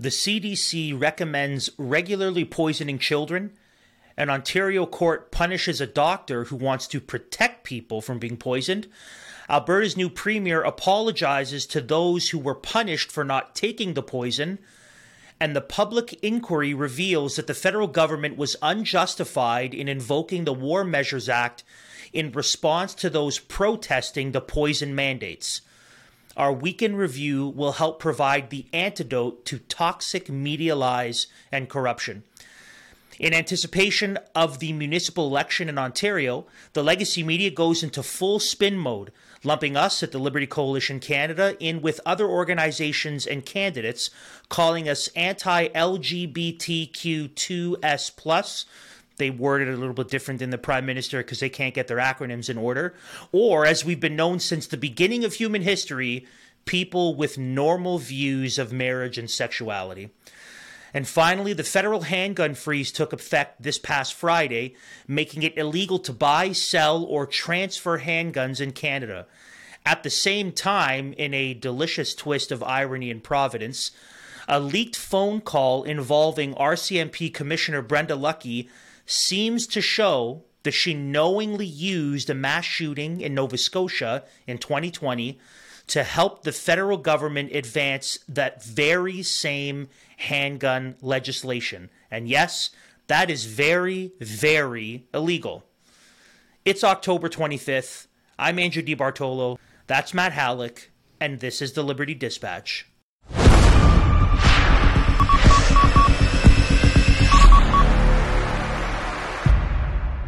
The CDC recommends regularly poisoning children. An Ontario court punishes a doctor who wants to protect people from being poisoned. Alberta's new premier apologizes to those who were punished for not taking the poison. And the public inquiry reveals that the federal government was unjustified in invoking the War Measures Act in response to those protesting the poison mandates. Our weekend review will help provide the antidote to toxic media lies and corruption. In anticipation of the municipal election in Ontario, the legacy media goes into full spin mode, lumping us at the Liberty Coalition Canada in with other organizations and candidates, calling us anti LGBTQ2S. They worded it a little bit different than the Prime Minister because they can't get their acronyms in order. Or, as we've been known since the beginning of human history, people with normal views of marriage and sexuality. And finally, the federal handgun freeze took effect this past Friday, making it illegal to buy, sell, or transfer handguns in Canada. At the same time, in a delicious twist of irony and providence, a leaked phone call involving RCMP Commissioner Brenda Lucki seems to show that she knowingly used a mass shooting in Nova Scotia in 2020 to help the federal government advance that very same handgun legislation. And yes, that is very, very illegal. It's October 25th. I'm Andrew DiBartolo. That's Matt Halleck. And this is the Liberty Dispatch.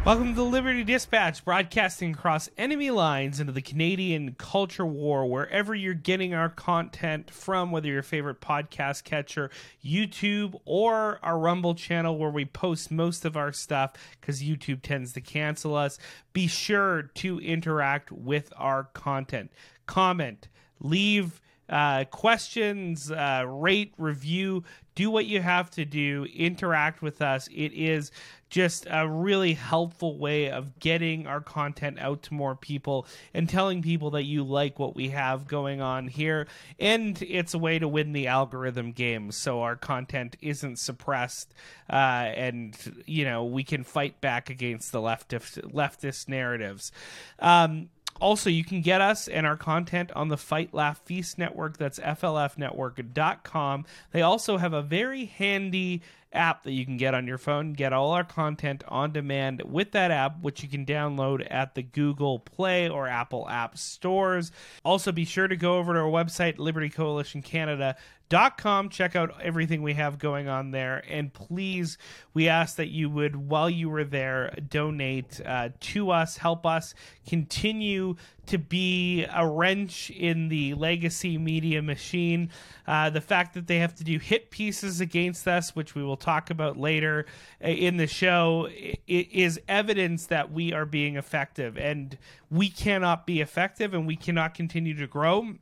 Welcome to the Liberty Dispatch, broadcasting across enemy lines into the Canadian culture war, wherever you're getting our content from, whether your favorite podcast catcher, YouTube, or our Rumble channel where we post most of our stuff because YouTube tends to cancel us. Be sure to interact with our content. Comment, leave uh, questions, uh, rate, review, do what you have to do, interact with us. It is just a really helpful way of getting our content out to more people and telling people that you like what we have going on here. And it's a way to win the algorithm game so our content isn't suppressed uh, and, you know, we can fight back against the leftist, leftist narratives. Um, also, you can get us and our content on the Fight Laugh Feast Network. That's FLFnetwork.com. They also have a very handy app that you can get on your phone. Get all our content on demand with that app, which you can download at the Google Play or Apple App stores. Also, be sure to go over to our website, Liberty Coalition Canada dot com check out everything we have going on there and please we ask that you would while you were there donate uh, to us help us continue to be a wrench in the legacy media machine uh, the fact that they have to do hit pieces against us which we will talk about later uh, in the show is evidence that we are being effective and we cannot be effective and we cannot continue to grow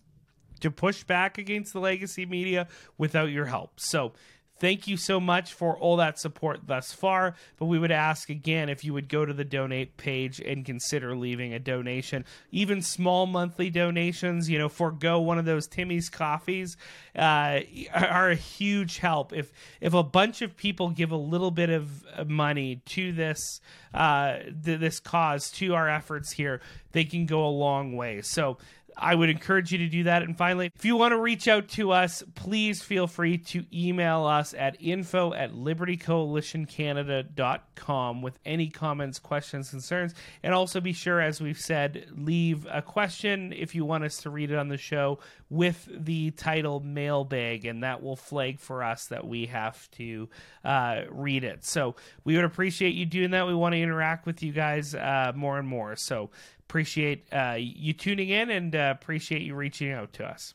to push back against the legacy media without your help. So, thank you so much for all that support thus far. But we would ask again if you would go to the donate page and consider leaving a donation. Even small monthly donations, you know, forego one of those Timmy's coffees, uh, are a huge help. If if a bunch of people give a little bit of money to this uh, th- this cause, to our efforts here, they can go a long way. So I would encourage you to do that. And finally, if you want to reach out to us, please feel free to email us at info at libertycoalitioncanada.com with any comments, questions, concerns. And also be sure, as we've said, leave a question if you want us to read it on the show with the title mailbag, and that will flag for us that we have to uh, read it. So we would appreciate you doing that. We want to interact with you guys uh, more and more. So appreciate uh, you tuning in and uh, appreciate you reaching out to us.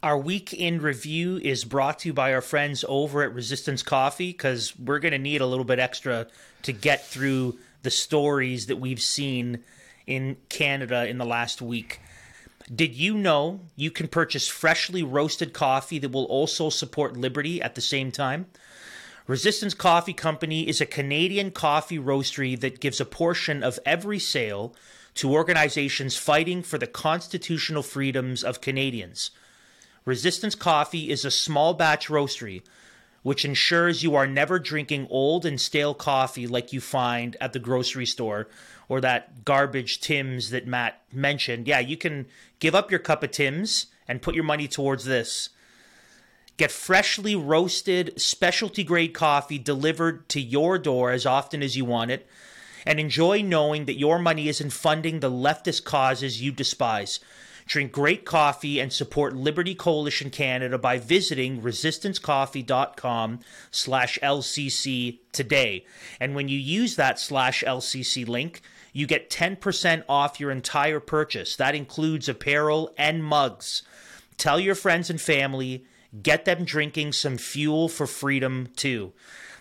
Our week in review is brought to you by our friends over at Resistance Coffee because we're going to need a little bit extra to get through the stories that we've seen in Canada in the last week. Did you know you can purchase freshly roasted coffee that will also support liberty at the same time? Resistance Coffee Company is a Canadian coffee roastery that gives a portion of every sale to organizations fighting for the constitutional freedoms of Canadians. Resistance Coffee is a small batch roastery which ensures you are never drinking old and stale coffee like you find at the grocery store or that garbage Tim's that Matt mentioned. Yeah, you can give up your cup of Tim's and put your money towards this. Get freshly roasted, specialty grade coffee delivered to your door as often as you want it, and enjoy knowing that your money isn't funding the leftist causes you despise. Drink great coffee and support Liberty Coalition Canada by visiting resistancecoffee.com slash LCC today. And when you use that slash LCC link, you get 10% off your entire purchase. That includes apparel and mugs. Tell your friends and family, get them drinking some fuel for freedom too.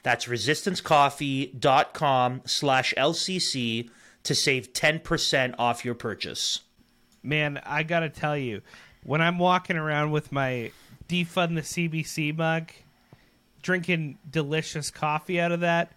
That's resistancecoffee.com slash LCC to save 10% off your purchase. Man, I got to tell you, when I'm walking around with my defund the CBC mug, drinking delicious coffee out of that,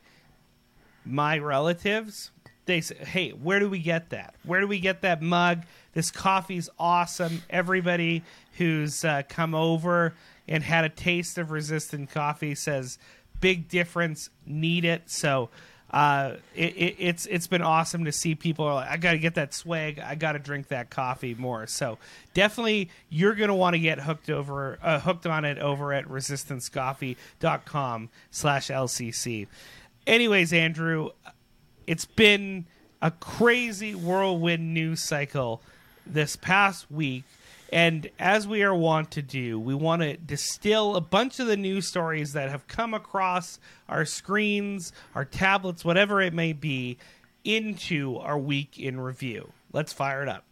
my relatives, they say, "Hey, where do we get that? Where do we get that mug? This coffee's awesome. Everybody who's uh, come over and had a taste of resistant coffee says big difference. Need it. So uh, it, it, it's it's been awesome to see people are like, I got to get that swag. I got to drink that coffee more. So definitely, you're gonna want to get hooked over uh, hooked on it over at resistancecoffee.com slash lcc. Anyways, Andrew, it's been a crazy whirlwind news cycle this past week. And as we are wont to do, we want to distill a bunch of the news stories that have come across our screens, our tablets, whatever it may be, into our week in review. Let's fire it up.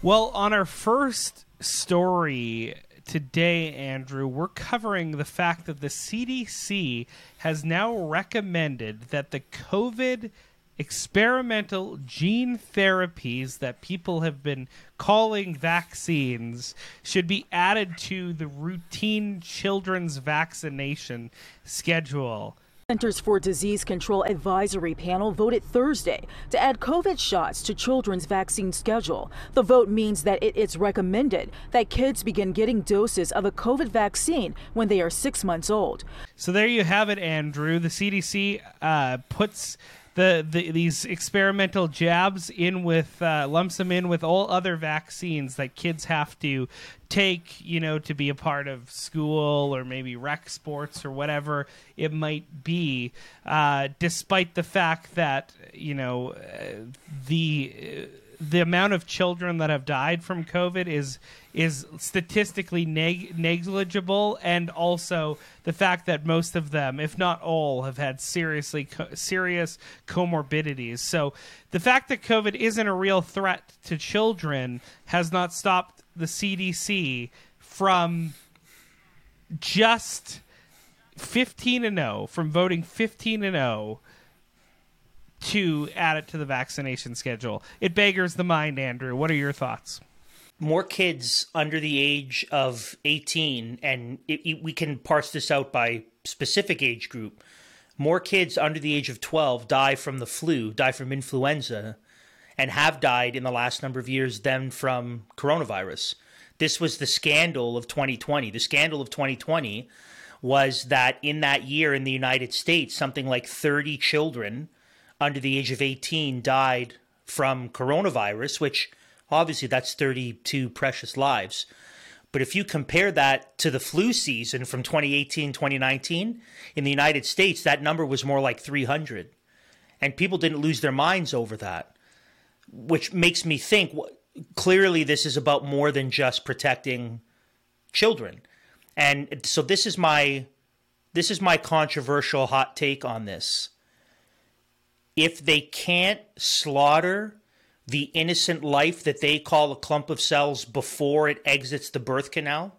Well, on our first story today, Andrew, we're covering the fact that the CDC has now recommended that the COVID experimental gene therapies that people have been calling vaccines should be added to the routine children's vaccination schedule. Centers for Disease Control Advisory Panel voted Thursday to add COVID shots to children's vaccine schedule. The vote means that it is recommended that kids begin getting doses of a COVID vaccine when they are six months old. So there you have it, Andrew. The CDC uh, puts the, the these experimental jabs in with uh, lumps them in with all other vaccines that kids have to take, you know, to be a part of school or maybe rec sports or whatever it might be. Uh, despite the fact that you know uh, the the amount of children that have died from COVID is is statistically neg- negligible, and also the fact that most of them, if not all, have had seriously co- serious comorbidities. So the fact that COVID isn't a real threat to children has not stopped the CDC from just 15 and 0 from voting 15 and 0 to add it to the vaccination schedule. It beggars the mind, Andrew. What are your thoughts? more kids under the age of 18 and it, it, we can parse this out by specific age group more kids under the age of 12 die from the flu die from influenza and have died in the last number of years than from coronavirus this was the scandal of 2020 the scandal of 2020 was that in that year in the united states something like 30 children under the age of 18 died from coronavirus which Obviously, that's 32 precious lives. But if you compare that to the flu season from 2018, 2019, in the United States, that number was more like 300. And people didn't lose their minds over that, which makes me think clearly this is about more than just protecting children. And so this is my this is my controversial hot take on this. If they can't slaughter the innocent life that they call a clump of cells before it exits the birth canal,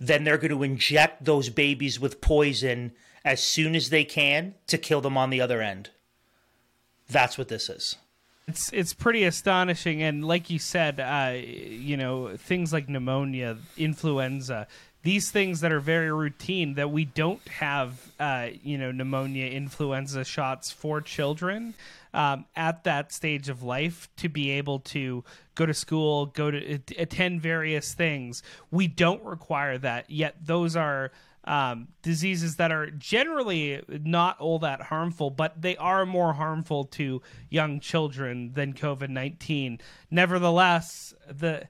then they're going to inject those babies with poison as soon as they can to kill them on the other end. That's what this is. It's it's pretty astonishing, and like you said, uh, you know things like pneumonia, influenza, these things that are very routine that we don't have, uh, you know, pneumonia, influenza shots for children um, at that stage of life to be able to go to school, go to attend various things. We don't require that yet. Those are um, diseases that are generally not all that harmful, but they are more harmful to young children than COVID nineteen. Nevertheless, the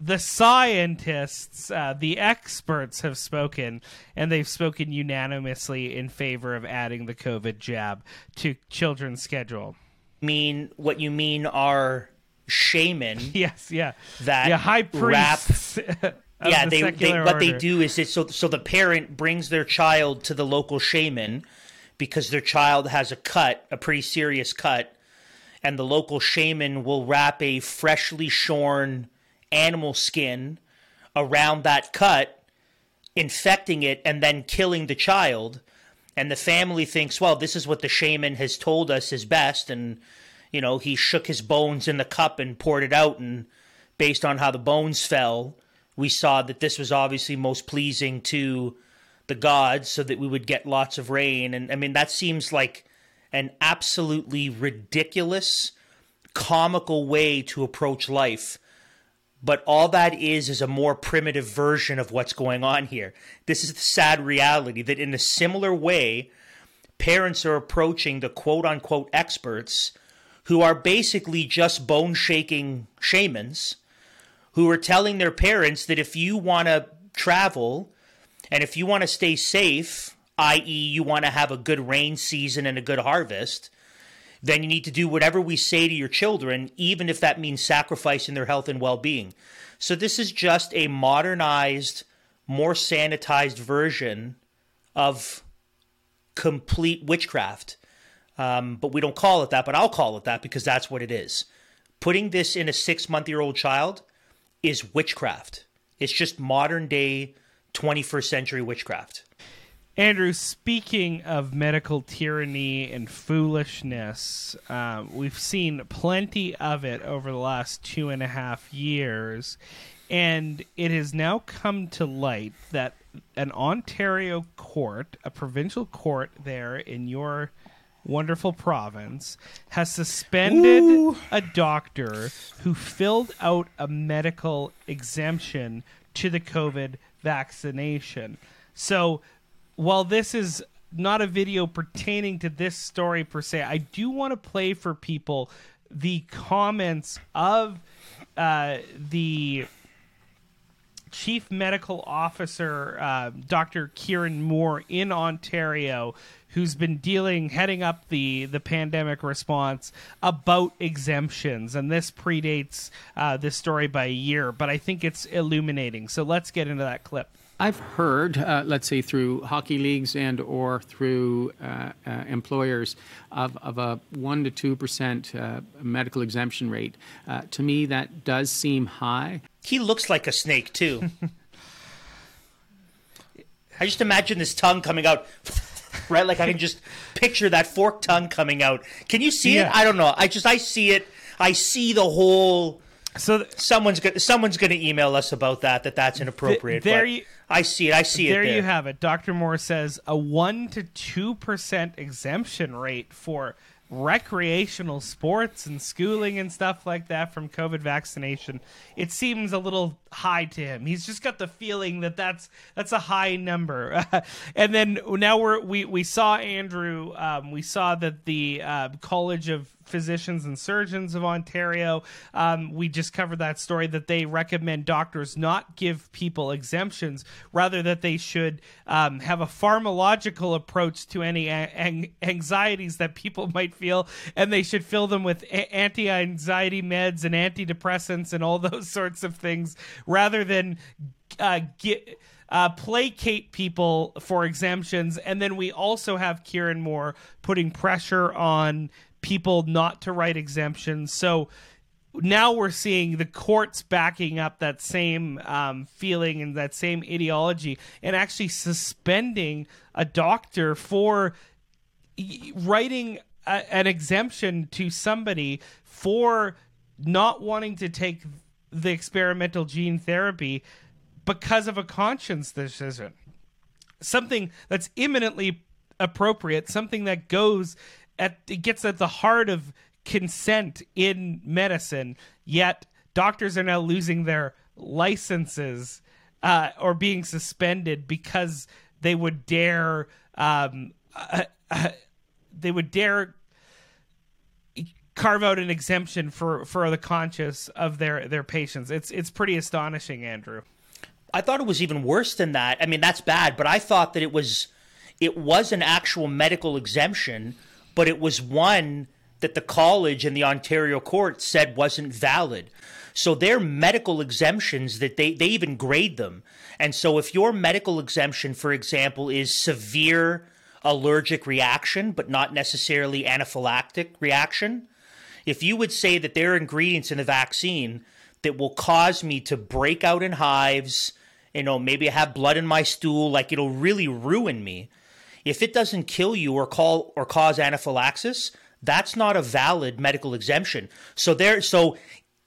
the scientists, uh, the experts have spoken, and they've spoken unanimously in favor of adding the COVID jab to children's schedule. Mean what you mean are shaman Yes, yeah, that yeah, high priests. of yeah, the they, they what they do is it so so the parent brings their child to the local shaman because their child has a cut, a pretty serious cut, and the local shaman will wrap a freshly shorn animal skin around that cut, infecting it and then killing the child. And the family thinks, well, this is what the shaman has told us is best and you know, he shook his bones in the cup and poured it out and based on how the bones fell, we saw that this was obviously most pleasing to the gods so that we would get lots of rain. And I mean, that seems like an absolutely ridiculous, comical way to approach life. But all that is is a more primitive version of what's going on here. This is the sad reality that in a similar way, parents are approaching the quote unquote experts who are basically just bone shaking shamans who are telling their parents that if you want to travel and if you want to stay safe, i.e., you want to have a good rain season and a good harvest, then you need to do whatever we say to your children, even if that means sacrificing their health and well being. So, this is just a modernized, more sanitized version of complete witchcraft. Um, but we don't call it that, but I'll call it that because that's what it is. Putting this in a six month year old child is witchcraft. It's just modern day 21st century witchcraft. Andrew, speaking of medical tyranny and foolishness, um, we've seen plenty of it over the last two and a half years. And it has now come to light that an Ontario court, a provincial court there in your wonderful province, has suspended a doctor who filled out a medical exemption to the COVID vaccination. So while this is not a video pertaining to this story per se, I do want to play for people the comments of uh, the chief medical officer, uh, Dr. Kieran Moore in Ontario, who's been dealing, heading up the, the pandemic response about exemptions. And this predates uh, this story by a year, but I think it's illuminating. So let's get into that clip. I've heard, uh, let's say through hockey leagues and or through uh, uh, employers, of, of a one to two percent uh, medical exemption rate. Uh, to me, that does seem high. He looks like a snake, too. I just imagine this tongue coming out, right? Like I can just picture that forked tongue coming out. Can you see Yeah. it? I don't know. I just, I see it. I see the whole. So th- Someone's gonna someone's gonna email us about that. That that's inappropriate. Th- there you- I see it. I see there it. There you have it. Dr. Moore says a 1 to 2% exemption rate for recreational sports and schooling and stuff like that from COVID vaccination. It seems a little high to him. He's just got the feeling that that's that's a high number. and then now we're we we saw Andrew um, we saw that the uh, College of Physicians and Surgeons of Ontario. Um, we just covered that story that they recommend doctors not give people exemptions, rather that they should um, have a pharmacological approach to any a- ang- anxieties that people might feel, and they should fill them with a- anti-anxiety meds and antidepressants and all those sorts of things, rather than uh, get uh, placate people for exemptions, and then we also have Kieran Moore putting pressure on people not to write exemptions. So now we're seeing the courts backing up that same um, feeling and that same ideology and actually suspending a doctor for writing a, an exemption to somebody for not wanting to take the experimental gene therapy because of a conscience decision something that's imminently appropriate, something that goes at it gets at the heart of consent in medicine. Yet doctors are now losing their licenses uh, or being suspended because they would dare um, uh, uh, they would dare carve out an exemption for for the conscience of their their patients. It's it's pretty astonishing, Andrew. I thought it was even worse than that. I mean, that's bad, but I thought that it was it was an actual medical exemption, but it was one that the college and the Ontario court said wasn't valid. So they're medical exemptions that they they even grade them. And so if your medical exemption, for example, is severe allergic reaction, but not necessarily anaphylactic reaction, if you would say that there are ingredients in the vaccine that will cause me to break out in hives, you know, maybe have blood in my stool, like it'll really ruin me. If it doesn't kill you or call or cause anaphylaxis, that's not a valid medical exemption. So there, so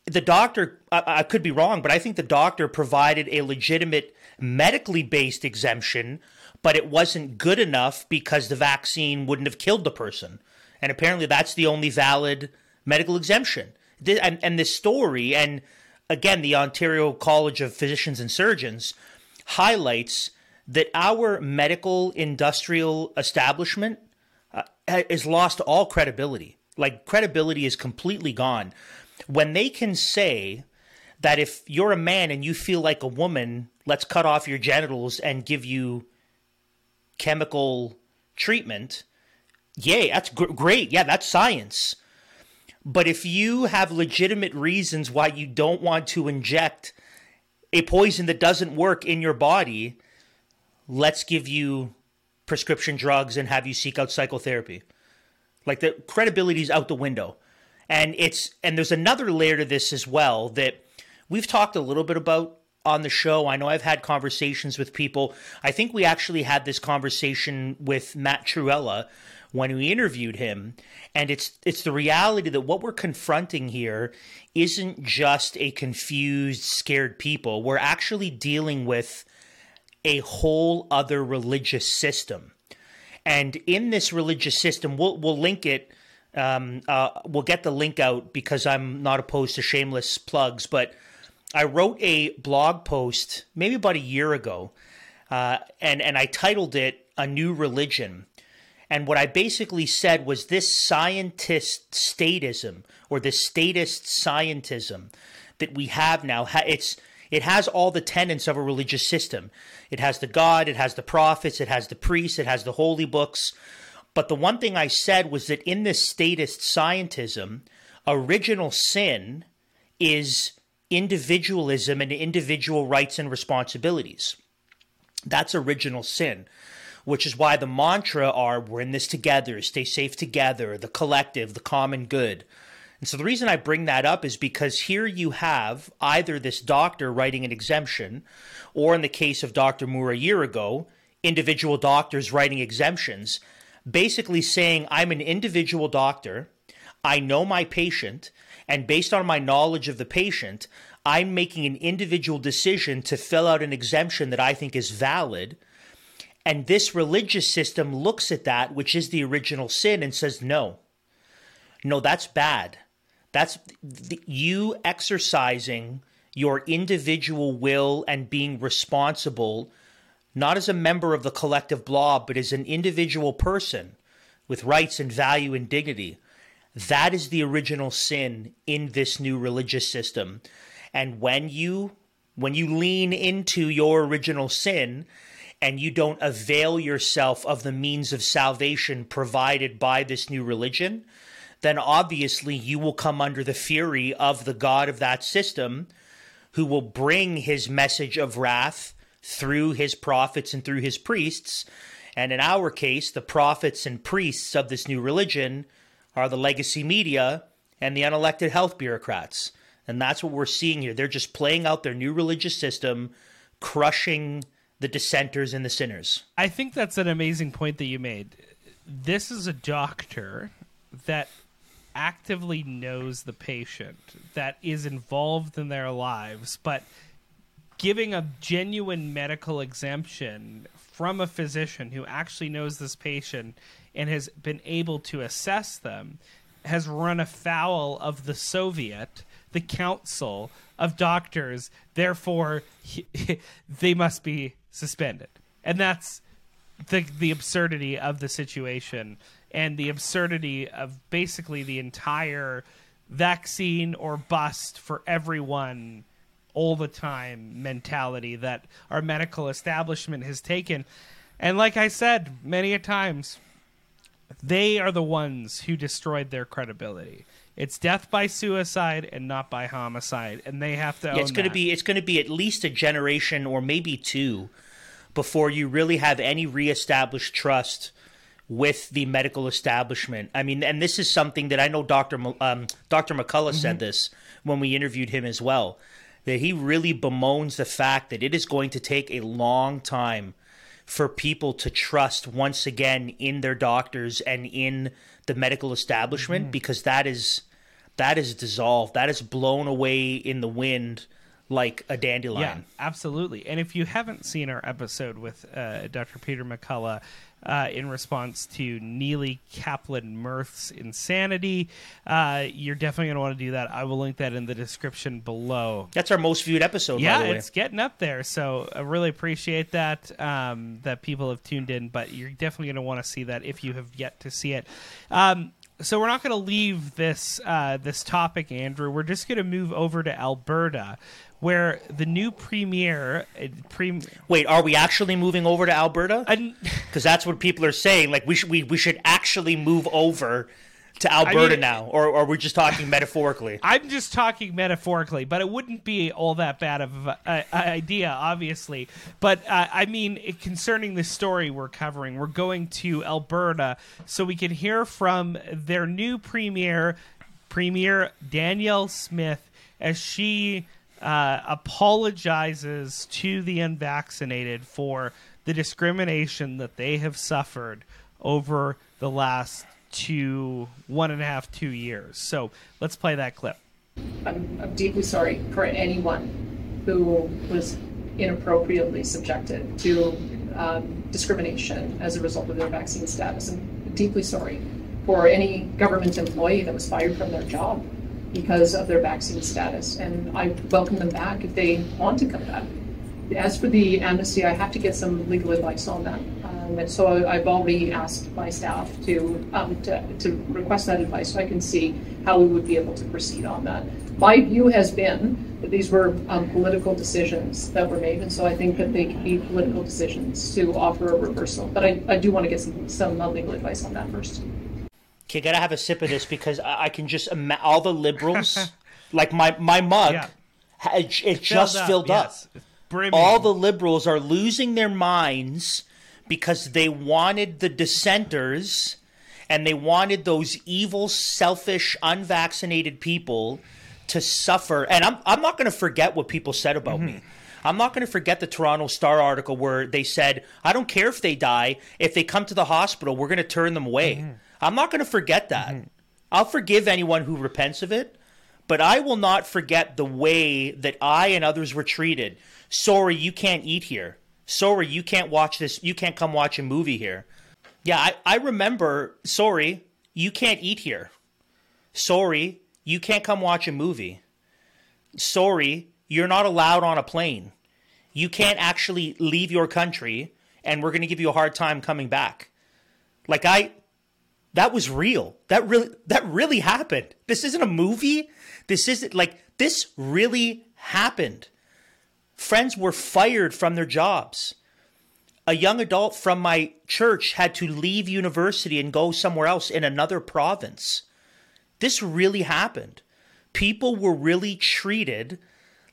the doctor, I, I could be wrong, but I think the doctor provided a legitimate medically based exemption, but it wasn't good enough because the vaccine wouldn't have killed the person. And apparently, that's the only valid medical exemption. And, and this story, and again, the Ontario College of Physicians and Surgeons highlights that our medical industrial establishment uh, has lost all credibility. Like, credibility is completely gone. When they can say that if you're a man and you feel like a woman, let's cut off your genitals and give you chemical treatment, yay, that's gr- great. Yeah, that's science. But if you have legitimate reasons why you don't want to inject a poison that doesn't work in your body, let's give you prescription drugs and have you seek out psychotherapy. Like the credibility is out the window. And it's and there's another layer to this as well that we've talked a little bit about on the show. I know I've had conversations with people. I think we actually had this conversation with Matt Truella when we interviewed him and it's it's the reality that what we're confronting here isn't just a confused scared people we're actually dealing with a whole other religious system. And in this religious system we'll we'll link it um, uh, we'll get the link out because I'm not opposed to shameless plugs but I wrote a blog post maybe about a year ago uh, and and I titled it a new religion. And what I basically said was this scientist statism or this statist scientism that we have now, it's it has all the tenets of a religious system. It has the God, it has the prophets, it has the priests, it has the holy books. But the one thing I said was that in this statist scientism, original sin is individualism and individual rights and responsibilities. That's original sin which is why the mantra are we're in this together, stay safe together, the collective, the common good. And so the reason I bring that up is because here you have either this doctor writing an exemption, or in the case of Dr. Moore a year ago, individual doctors writing exemptions, basically saying, I'm an individual doctor, I know my patient, and based on my knowledge of the patient, I'm making an individual decision to fill out an exemption that I think is valid and this religious system looks at that, which is the original sin, and says, no, no, that's bad. That's you exercising your individual will and being responsible, not as a member of the collective blob, but as an individual person with rights and value and dignity. That is the original sin in this new religious system. And when you when you lean into your original sin, and you don't avail yourself of the means of salvation provided by this new religion, then obviously you will come under the fury of the God of that system who will bring his message of wrath through his prophets and through his priests. And in our case, the prophets and priests of this new religion are the legacy media and the unelected health bureaucrats. And that's what we're seeing here. They're just playing out their new religious system, crushing the dissenters and the sinners. I think that's an amazing point that you made. This is a doctor that actively knows the patient, that is involved in their lives, but giving a genuine medical exemption from a physician who actually knows this patient and has been able to assess them has run afoul of the Soviet, the Council of Doctors. Therefore, he, they must be suspended. And that's the the absurdity of the situation and the absurdity of basically the entire vaccine or bust for everyone all the time mentality that our medical establishment has taken. And like I said many a times, they are the ones who destroyed their credibility. It's death by suicide and not by homicide, and they have to. Yeah, it's going to be it's going to be at least a generation or maybe two before you really have any reestablished trust with the medical establishment. I mean, and this is something that I know Dr. M- um, Dr. McCullough mm-hmm. said this when we interviewed him as well, that he really bemoans the fact that it is going to take a long time for people to trust once again in their doctors and in the medical establishment mm-hmm. because that is that is dissolved that is blown away in the wind like a dandelion. Yeah, absolutely. And if you haven't seen our episode with uh, Dr. Peter McCullough uh, in response to Neely Kaplan Mirth's insanity, uh, you're definitely going to want to do that. I will link that in the description below. That's our most viewed episode. Yeah, it's getting up there. So I really appreciate that um, that people have tuned in. But you're definitely going to want to see that if you have yet to see it. Um, so we're not going to leave this uh, this topic, Andrew. We're just going to move over to Alberta, where the new premier. Uh, pre- Wait, are we actually moving over to Alberta? Because that's what people are saying. Like we should we, we should actually move over to Alberta I mean, now, or, or we're just talking metaphorically. I'm just talking metaphorically, but it wouldn't be all that bad of an idea, obviously. But uh, I mean, it, concerning the story we're covering, we're going to Alberta so we can hear from their new premier, Premier Danielle Smith, as she uh, apologizes to the unvaccinated for the discrimination that they have suffered over the last two, one and a half, two years. So let's play that clip. I'm, I'm deeply sorry for anyone who was inappropriately subjected to um, discrimination as a result of their vaccine status. I'm deeply sorry for any government employee that was fired from their job because of their vaccine status. And I welcome them back if they want to come back. As for the amnesty, I have to get some legal advice on that. Um, and so I've already asked my staff to, um, to, to request that advice so I can see how we would be able to proceed on that. My view has been that these were um, political decisions that were made, and so I think that they can be political decisions to offer a reversal. But I, I do want to get some, some legal advice on that first. Okay, gotta have a sip of this because I, I can just imagine all the liberals, like my my mug, yeah. it, it just filled up. Filled up. Yes. All the liberals are losing their minds because they wanted the dissenters and they wanted those evil, selfish, unvaccinated people to suffer. And I'm I'm not going to forget what people said about mm-hmm. me. I'm not going to forget the Toronto Star article where they said, "I don't care if they die. If they come to the hospital, we're going to turn them away." Mm-hmm. I'm not going to forget that. Mm-hmm. I'll forgive anyone who repents of it, but I will not forget the way that I and others were treated. Sorry, you can't eat here. Sorry, you can't watch this. You can't come watch a movie here. Yeah, I, I remember. Sorry, you can't eat here. Sorry, you can't come watch a movie. Sorry, you're not allowed on a plane. You can't actually leave your country, and we're going to give you a hard time coming back. Like, I, that was real. That really that really happened. This isn't a movie. This isn't like this really happened. Friends were fired from their jobs. A young adult from my church had to leave university and go somewhere else in another province. This really happened. People were really treated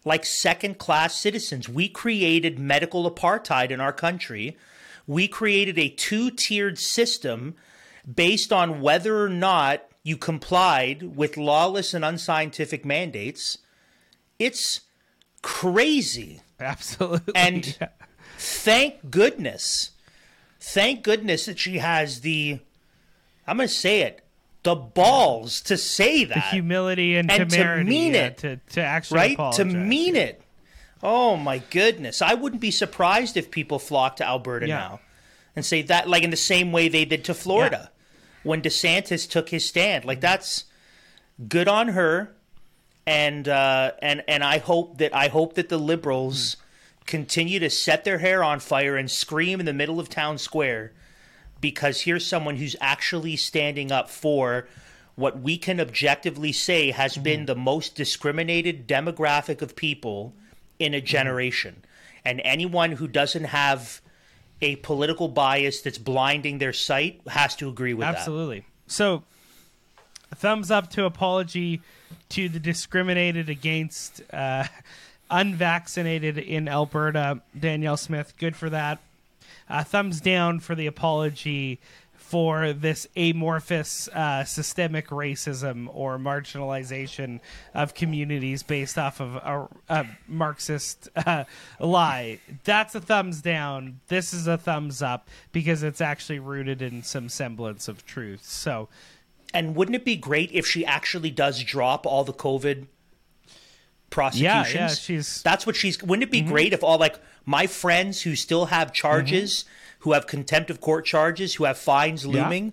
like second class citizens. We created medical apartheid in our country. We created a two tiered system based on whether or not you complied with lawless and unscientific mandates. It's crazy. Absolutely. And thank goodness, thank goodness that she has the, I'm going to say it, the balls to say that. the humility and, And to mean uh, it, to, to actually right? apologize. To mean it. Oh my goodness. I wouldn't be surprised if people flock to Alberta Yeah. now and say that, like in the same way they did to Florida when DeSantis took his stand. Like that's good on her. And uh, and and I hope that I hope that the liberals hmm. continue to set their hair on fire and scream in the middle of town square because here's someone who's actually standing up for what we can objectively say has been hmm. the most discriminated demographic of people in a hmm. generation. And anyone who doesn't have a political bias that's blinding their sight has to agree with Absolutely. So, thumbs up to apology to the discriminated against uh, unvaccinated in Alberta. Danielle Smith, good for that. Uh, thumbs down for the apology for this amorphous uh, systemic racism or marginalization of communities based off of a, a Marxist uh, lie. That's a thumbs down. This is a thumbs up because it's actually rooted in some semblance of truth. So, And wouldn't it be great if she actually does drop all the COVID prosecutions? yeah, she's- That's what she's. Wouldn't it be great if all like my friends who still have charges, who have contempt of court charges, who have fines Yeah. looming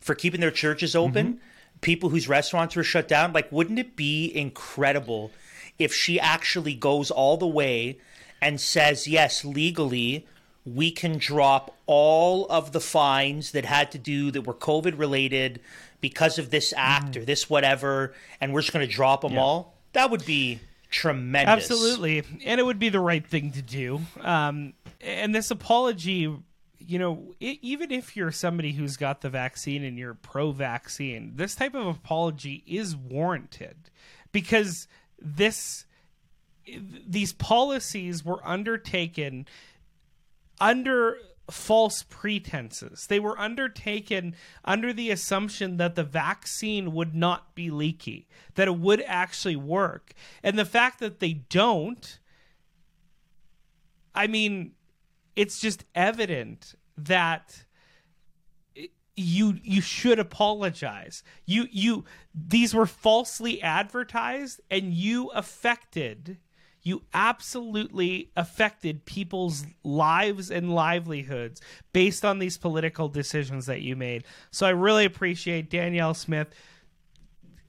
for keeping their churches open, people whose restaurants were shut down? Like, wouldn't it be incredible if she actually goes all the way and says, yes, legally, we can drop all of the fines that had to do that were COVID related because of this act or this whatever, and we're just going to drop them all? That would be tremendous. Absolutely, and it would be the right thing to do. Um, and this apology, you know, i even if you're somebody who's got the vaccine and you're pro-vaccine, this type of apology is warranted because this these policies were undertaken under false pretenses. They were undertaken under the assumption that the vaccine would not be leaky, that it would actually work. And the fact that they don't, I mean, it's just evident that you you should apologize. You you these were falsely advertised and you affected you absolutely affected people's lives and livelihoods based on these political decisions that you made. So I really appreciate Danielle Smith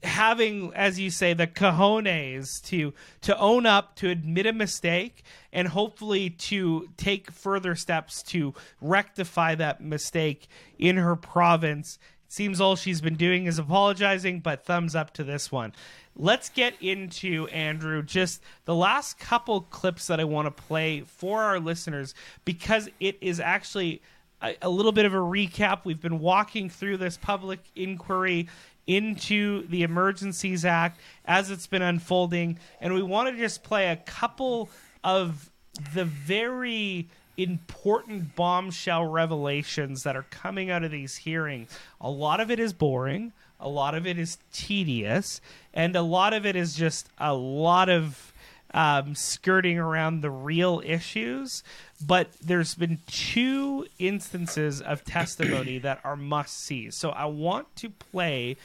having as you say the cojones to to own up to admit a mistake and hopefully to take further steps to rectify that mistake in her province. It seems all she's been doing is apologizing but thumbs up to this one. Let's get into andrew just the last couple clips that i want to play for our listeners because it is actually a, a little bit of a recap. We've been walking through this public inquiry into the Emergencies Act as it's been unfolding. And we want to just play a couple of the very important bombshell revelations that are coming out of these hearings. A lot of it is boring, a lot of it is tedious, and a lot of it is just a lot of um, skirting around the real issues. But there's been two instances of testimony that are must see. So I want to play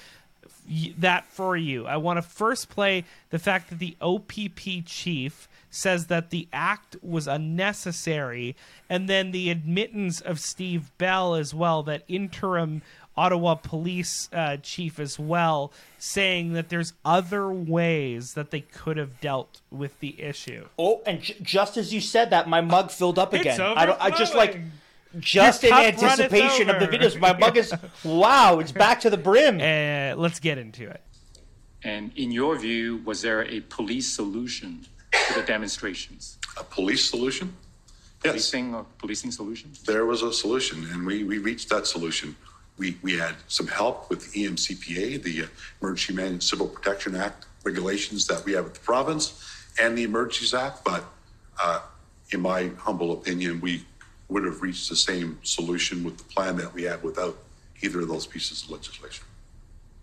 that for you. I want to first play the fact that the OPP chief says that the act was unnecessary, and then the admittance of Steve Bell as well, that interim Ottawa police uh, chief as well, saying that there's other ways that they could have dealt with the issue. Oh, and j- just as you said that, my mug filled up again. I don't. I just like. Just in anticipation of the videos. My mug is wow. It's back to the brim. Uh, let's get into it. And in your view, was there a police solution to the demonstrations? A police solution? Yes, Policing or policing solution? there was a solution, and we, we reached that solution. We, we had some help with the EMCPA, the uh, Emergency Management Civil Protection Act regulations that we have at the province and the Emergencies Act, but uh, in my humble opinion, we would have reached the same solution with the plan that we had without either of those pieces of legislation.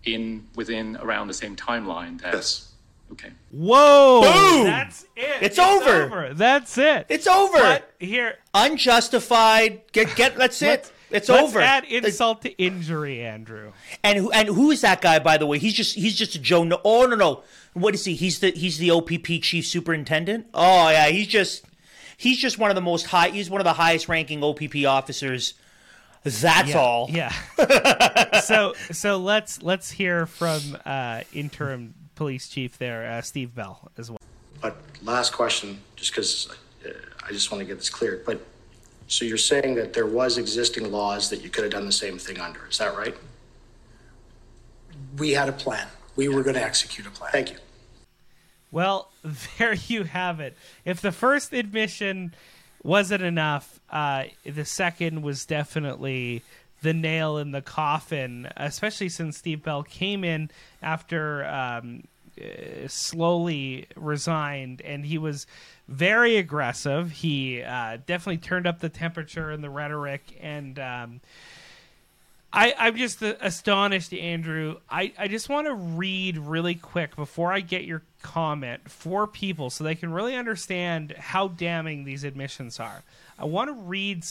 In within around the same timeline. That, Yes. Okay. Whoa! Boom! That's it. It's over. That's it. It's over. But here, Unjustified. Get get. That's it. It's let's over. add insult to injury, Andrew. And who and who is that guy? By the way, he's just he's just a Joe. No, oh no no. What is he? He's the he's the OPP chief superintendent. Oh yeah, he's just he's just one of the most high. He's one of the highest ranking OPP officers. That's Yeah, all. Yeah. so so let's let's hear from uh, interim police chief there, uh, Steve Bell, as well. But last question, just because uh, I just want to get this clear. But so you're saying that there was existing laws that you could have done the same thing under. Is that right? We had a plan. We were going to execute a plan. Thank you. Well, there you have it. If the first admission wasn't enough, uh, the second was definitely the nail in the coffin, especially since Steve Bell came in after um, uh, Sloly resigned and he was very aggressive. He uh, definitely turned up the temperature and the rhetoric and. Um, I, I'm just astonished, Andrew. I, I just want to read really quick before I get your comment for people so they can really understand how damning these admissions are. I want to read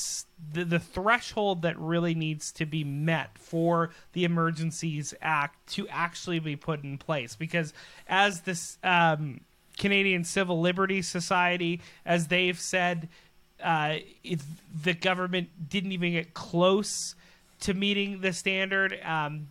the, the threshold that really needs to be met for the Emergencies Act to actually be put in place. Because as this um, Canadian Civil Liberties Society, as they've said, uh, the government didn't even get close to meeting the standard. Um,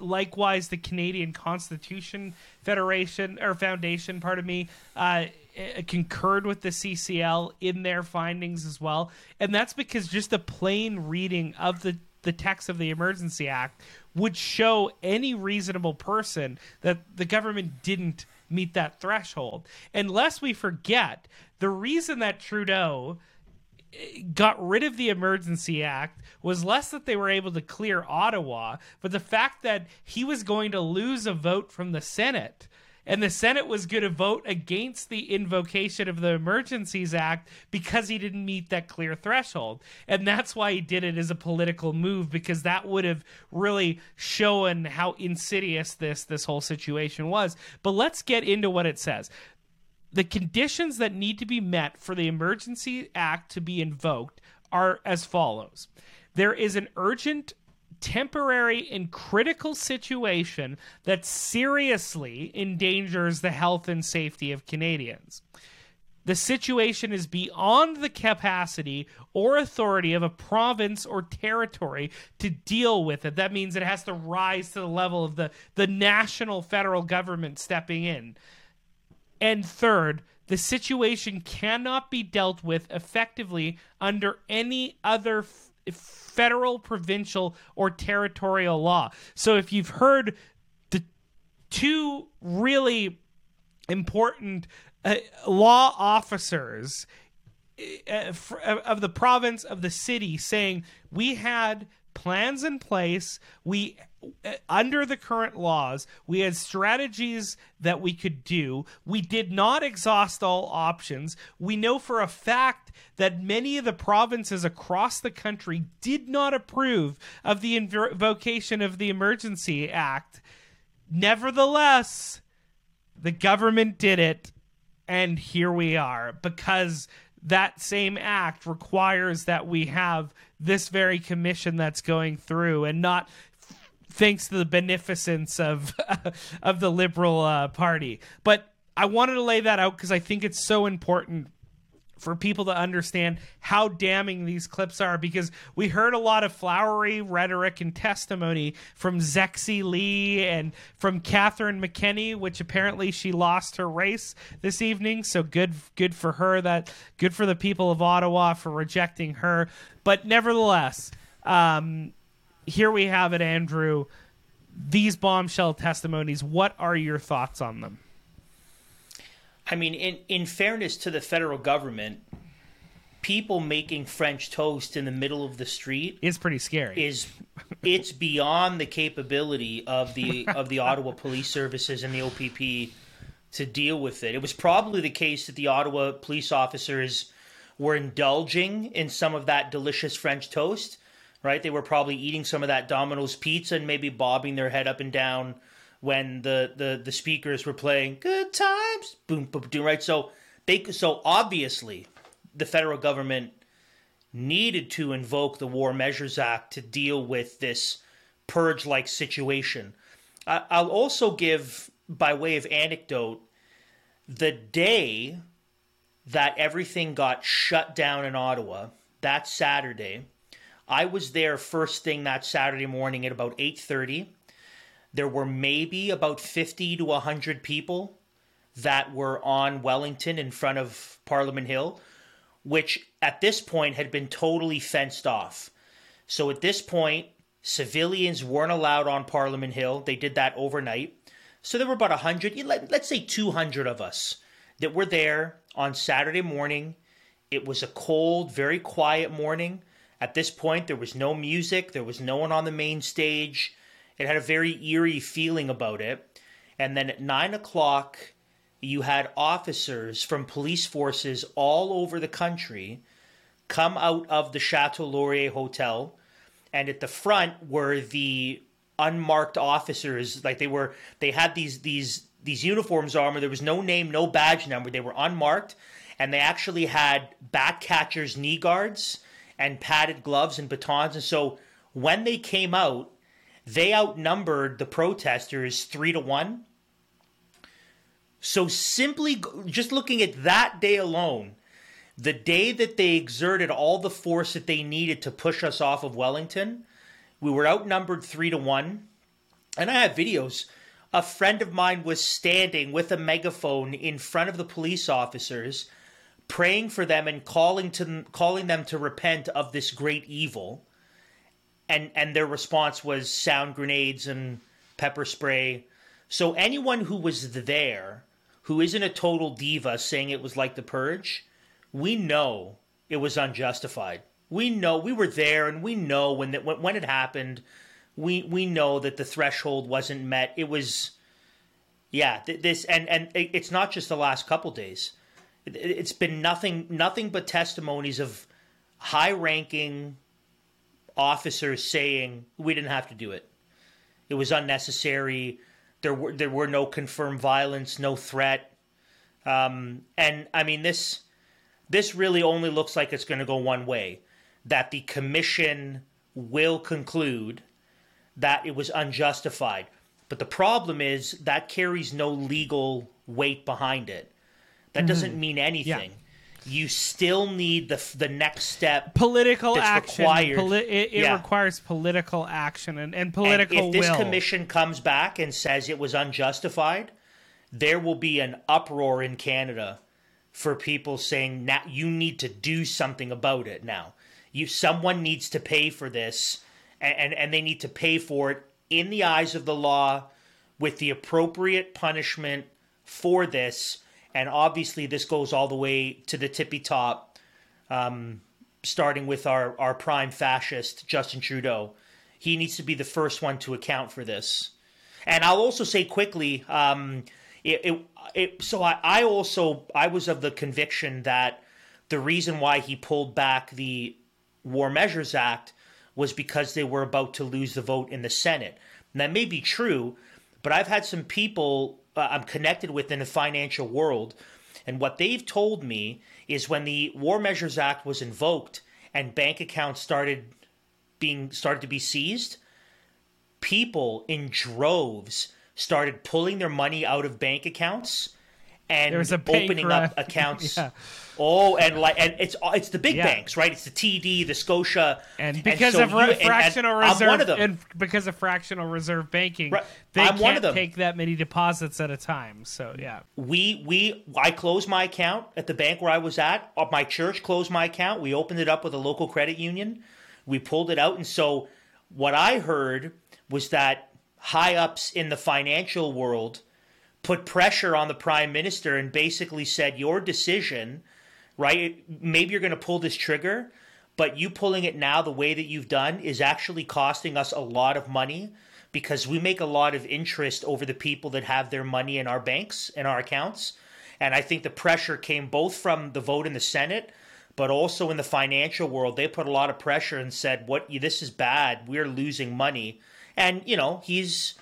likewise, the Canadian Constitution Federation or Foundation, pardon me, uh, eh, concurred with the CCL in their findings as well, and that's because just a plain reading of the the text of the Emergency Act would show any reasonable person that the government didn't meet that threshold. Unless we forget the reason that Trudeau got rid of the Emergency Act was less that they were able to clear Ottawa, but the fact that he was going to lose a vote from the Senate. And the Senate was going to vote against the invocation of the Emergencies Act because he didn't meet that clear threshold. And that's why he did it as a political move because that would have really shown how insidious this this whole situation was. But let's get into what it says the conditions that need to be met for the Emergency Act to be invoked are as follows there is an urgent, temporary, and critical situation that seriously endangers the health and safety of Canadians. The situation is beyond the capacity or authority of a province or territory to deal with it. That means it has to rise to the level of the, the national federal government stepping in. And third, the situation cannot be dealt with effectively under any other f- federal, provincial, or territorial law. So if you've heard the two really important uh, law officers uh, f- of the province of the city saying we had plans in place we uh, under the current laws we had strategies that we could do. We did not exhaust all options. We know for a fact that many of the provinces across the country did not approve of the invocation of the emergency act. Nevertheless the government did it and here we are because that same act requires that we have this very commission that's going through and not thanks to the beneficence of of the liberal uh, party but i wanted to lay that out because i think it's so important for people to understand how damning these clips are because we heard a lot of flowery rhetoric and testimony from Zexi Li and from Catherine McKenney, which apparently she lost her race this evening. So good, good for her. That good for the people of Ottawa for rejecting her. But nevertheless, um, here we have it, Andrew. These bombshell testimonies. What are your thoughts on them? I mean, in, in fairness to the federal government, people making French toast in the middle of the street is pretty scary. Is it's beyond the capability of the of the Ottawa Police Services and the OPP to deal with it. It was probably the case that the Ottawa police officers were indulging in some of that delicious French toast, right? They were probably eating some of that Domino's pizza and maybe bobbing their head up and down when the the, the speakers were playing "Good Times," boom, boom, boom, right? So they so obviously the federal government needed to invoke the War Measures Act to deal with this purge like situation. I, I'll also give, by way of anecdote, the day that everything got shut down in Ottawa, that Saturday, I was there first thing that Saturday morning at about 8:30. There were maybe about 50 to 100 people that were on Wellington in front of Parliament Hill, which at this point had been totally fenced off. So at this point, civilians weren't allowed on Parliament Hill. They did that overnight. So there were about 100, let's say 200 of us that were there on Saturday morning. It was a cold, very quiet morning. At this point, there was no music, there was no one on the main stage. It had a very eerie feeling about it. And then at nine o'clock, you had officers from police forces all over the country come out of the Chateau Laurier Hotel. And at the front were the unmarked officers. Like they were, they had these, these, these uniforms on there was no name, no badge number. They were unmarked. And they actually had bat catchers, knee guards, and padded gloves and batons. And so when they came out, they outnumbered the protesters three to one. So simply just looking at that day alone, the day that they exerted all the force that they needed to push us off of Wellington, we were outnumbered three to one. And I have videos. A friend of mine was standing with a megaphone in front of the police officers, praying for them and calling to them, calling them to repent of this great evil and and their response was sound grenades and pepper spray. So anyone who was there, who isn't a total diva saying it was like the purge, we know it was unjustified. We know we were there, and we know when that when it happened, we we know that the threshold wasn't met. It was, yeah, this and and it's not just the last couple days. It's been nothing nothing but testimonies of high ranking officers saying we didn't have to do it. It was unnecessary. There were there were no confirmed violence, no threat, um, and I mean this this really only looks like it's going to go one way. That the commission will conclude that it was unjustified. But the problem is that carries no legal weight behind it. That doesn't Mhm. mean anything. You still need the the next step. Political action. Required. Poli- it it Yeah. requires political action and, and And political if this will. commission comes back and says it was unjustified, there will be an uproar in Canada for people saying now you need to do something about it now. You someone needs to pay for this and, and, and they need to pay for it in the eyes of the law with the appropriate punishment for this. And obviously this goes all the way to the tippy top um, starting with our, our prime fascist, Justin Trudeau. He needs to be the first one to account for this. And I'll also say quickly, um, it, it, it, so I, I also I was of the conviction that the reason why he pulled back the War Measures Act was because they were about to lose the vote in the Senate. And that may be true, but I've had some people uh, I'm connected with in the financial world, and what they've told me is when the War Measures Act was invoked and bank accounts started being started to be seized, people in droves started pulling their money out of bank accounts and There was a opening run. up accounts. Yeah. Oh, and like, and it's it's the big Yeah. banks, right? It's the TD, the Scotia, and because so of you- ra- and- and fractional I'm reserve one of them. and because of fractional reserve banking, Right. they I'm can't one of them. take that many deposits at a time. So yeah, we we I closed my account at the bank where I was at. My church closed my account. We opened it up with a local credit union. We pulled it out, and so what I heard was that high ups in the financial world put pressure on the prime minister and basically said, "Your decision, right? Maybe you're going to pull this trigger." But you pulling it now the way that you've done is actually costing us a lot of money because we make a lot of interest over the people that have their money in our banks and our accounts. And I think the pressure came both from the vote in the Senate, but also in the financial world. They put a lot of pressure and said, "What? This is bad. We're losing money." And you know, he's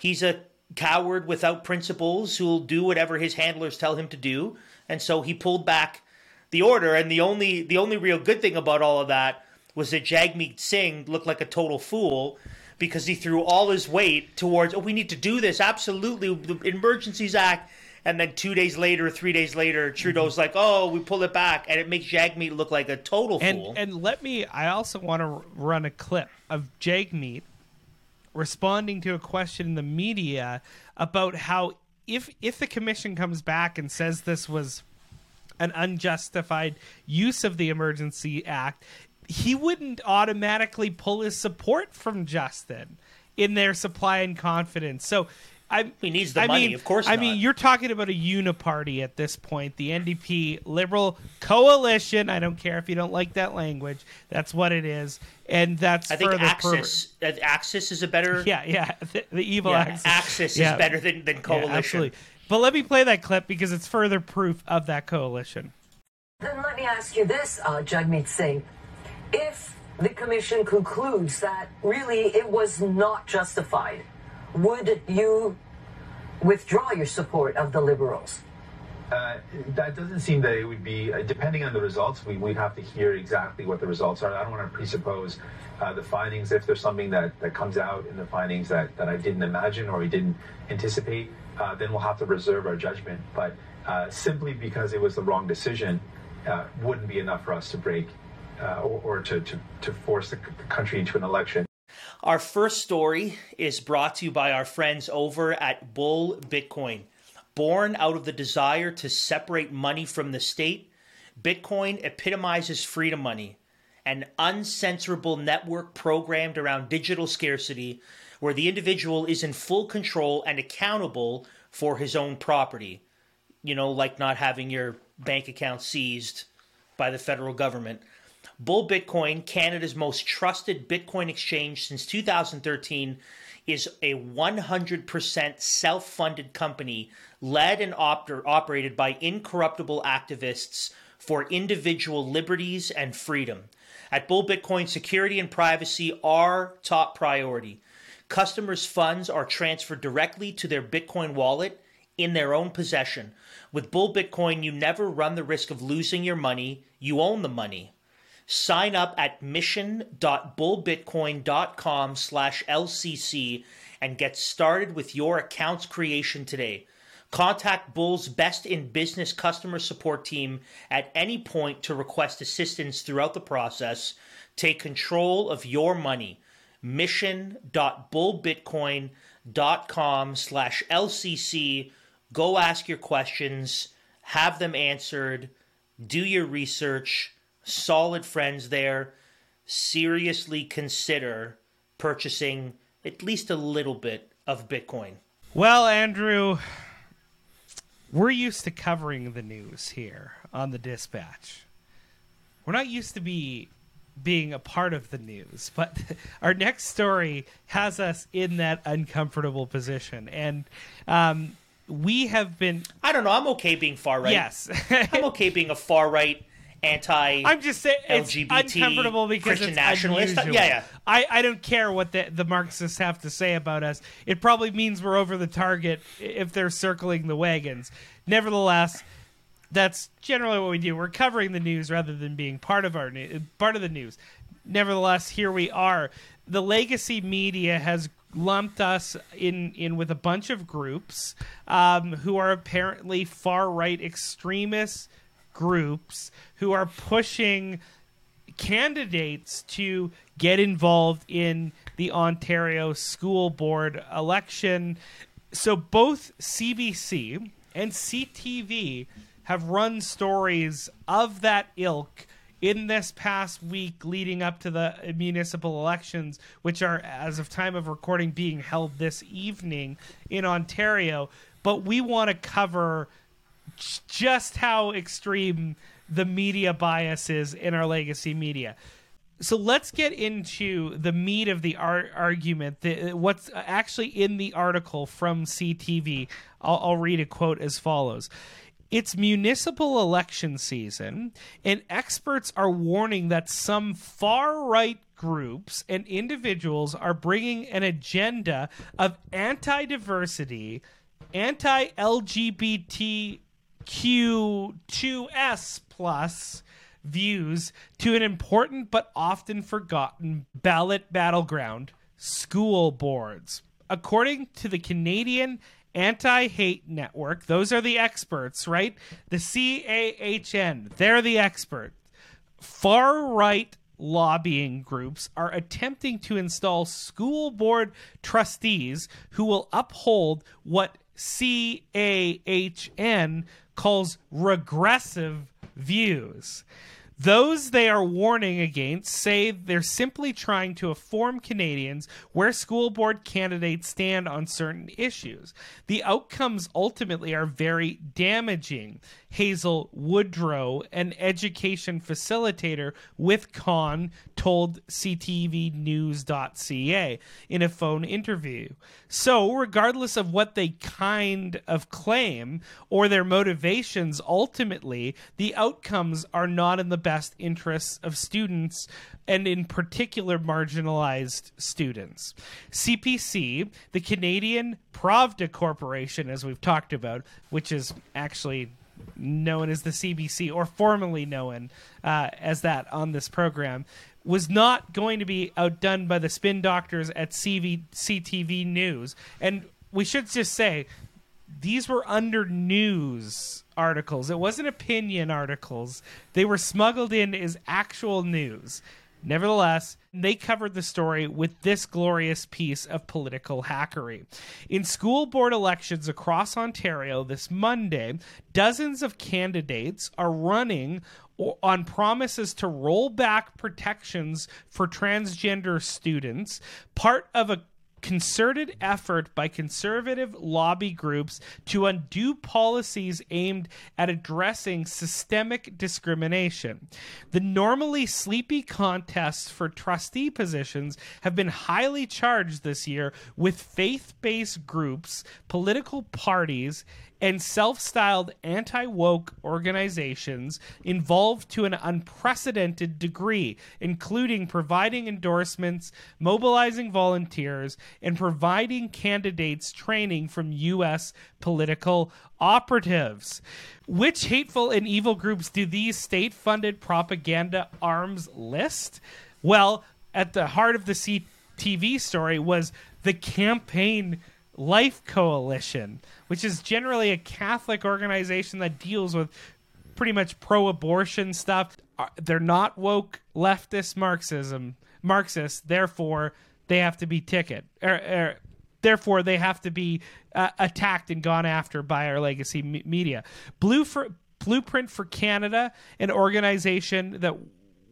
he's a coward without principles who'll do whatever his handlers tell him to do. And so he pulled back the order. And the only the only real good thing about all of that was that Jagmeet Singh looked like a total fool because he threw all his weight towards, oh, we need to do this. Absolutely. The Emergencies Act. And then two days later, three days later, Trudeau's mm-hmm. like, "Oh, we pull it back," and it makes Jagmeet look like a total and, fool. And let me, I also want to run a clip of Jagmeet responding to a question in the media about how if if the commission comes back and says this was an unjustified use of the emergency act, he wouldn't automatically pull his support from Justin in their supply and confidence. So I, he needs the I money, mean, of course. I not. mean, you're talking about a uniparty at this point, the NDP Liberal coalition. I don't care if you don't like that language. That's what it is, and that's I think further Axis. Uh, Axis is a better. Yeah, yeah. The, the evil yeah, Axis. Axis Yeah. is better than than coalition. Yeah, absolutely. But let me play that clip because it's further proof of that coalition. Then let me ask you this, uh, Jagmeet Singh. If the commission concludes that really it was not justified, would you withdraw your support of the Liberals? Uh, that doesn't seem that it would be, uh, depending on the results, we, we'd have to hear exactly what the results are. I don't want to presuppose uh, the findings. If there's something that, that comes out in the findings that, that I didn't imagine or we didn't anticipate, uh, then we'll have to reserve our judgment. But uh, simply because it was the wrong decision uh, wouldn't be enough for us to break or, or to, to, to force the country into an election. Our first story is brought to you by our friends over at Bull Bitcoin. Born out of the desire to separate money from the state, Bitcoin epitomizes freedom money, an uncensorable network programmed around digital scarcity where the individual is in full control and accountable for his own property. You know, like not having your bank account seized by the federal government. Bull Bitcoin, Canada's most trusted Bitcoin exchange since 2013, is a 100% self funded company led and op- operated by incorruptible activists for individual liberties and freedom. At Bull Bitcoin, security and privacy are top priority. Customers' funds are transferred directly to their Bitcoin wallet in their own possession. With Bull Bitcoin, you never run the risk of losing your money, you own the money. Sign up at mission.bullbitcoin.com slash LCC and get started with your account's creation today. Contact Bull's best in business customer support team at any point to request assistance throughout the process. Take control of your money. Mission.bullbitcoin.com slash LCC. Go ask your questions, have them answered, do your research solid friends there, seriously consider purchasing at least a little bit of Bitcoin. Well, Andrew, we're used to covering the news here on the Dispatch. We're not used to be being a part of the news, but our next story has us in that uncomfortable position, and um, we have been. I don't know. I'm okay being far right. Yes, I'm okay being a far right anti I'm just saying it's LGBT uncomfortable because Christian it's nationalist. unusual. Yeah, yeah. I, I don't care what the, the Marxists have to say about us. It probably means we're over the target if they're circling the wagons. Nevertheless, that's generally what we do. We're covering the news rather than being part of our new, part of the news. Nevertheless, here we are. The legacy media has lumped us in in with a bunch of groups um, who are apparently far right extremists groups who are pushing candidates to get involved in the Ontario school board election. So both CBC and CTV have run stories of that ilk in this past week leading up to the municipal elections, which are, as of time of recording, being held this evening in Ontario. But we want to cover just how extreme the media bias is in our legacy media. So let's get into the meat of the ar- argument. The, uh, what's actually in the article from CTV. I'll, I'll read a quote as follows. It's municipal election season, and experts are warning that some far right groups and individuals are bringing an agenda of anti diversity, anti LGBTQ2S plus views to an important but often forgotten ballot battleground school boards. According to the Canadian Anti Hate Network, those are the experts, right? The CAHN, they're the expert. Far right lobbying groups are attempting to install school board trustees who will uphold what CAHN calls regressive views. Those they are warning against say they're simply trying to inform Canadians where school board candidates stand on certain issues. The outcomes ultimately are very damaging. Hazel Woodrow, an education facilitator with CAHN, told CTVnews.ca in a phone interview. So, regardless of what they kind of claim or their motivations, ultimately, the outcomes are not in the best interests of students and, in particular, marginalized students. CPC, the Canadian Pravda Corporation, as we've talked about, which is actually known as the CBC or formerly known uh, as that on this program, was not going to be outdone by the spin doctors at CV, CTV News. And we should just say these were under news articles. It wasn't opinion articles. They were smuggled in as actual news. Nevertheless, they covered the story with this glorious piece of political hackery. In school board elections across Ontario this Monday, dozens of candidates are running on promises to roll back protections for transgender students, part of a concerted effort by conservative lobby groups to undo policies aimed at addressing systemic discrimination. The normally sleepy contests for trustee positions have been highly charged this year with faith based groups, political parties, and self styled anti woke organizations involved to an unprecedented degree, including providing endorsements, mobilizing volunteers, and providing candidates training from U.S. political operatives. Which hateful and evil groups do these state funded propaganda arms list? Well, at the heart of the CTV story was the campaign Life Coalition, which is generally a Catholic organization that deals with pretty much pro-abortion stuff. Uh, they're not woke leftist Marxism, Marxist. Therefore, they have to be ticket. Er, er, therefore, they have to be uh, attacked and gone after by our legacy me- media. Blue for, Blueprint for Canada, an organization that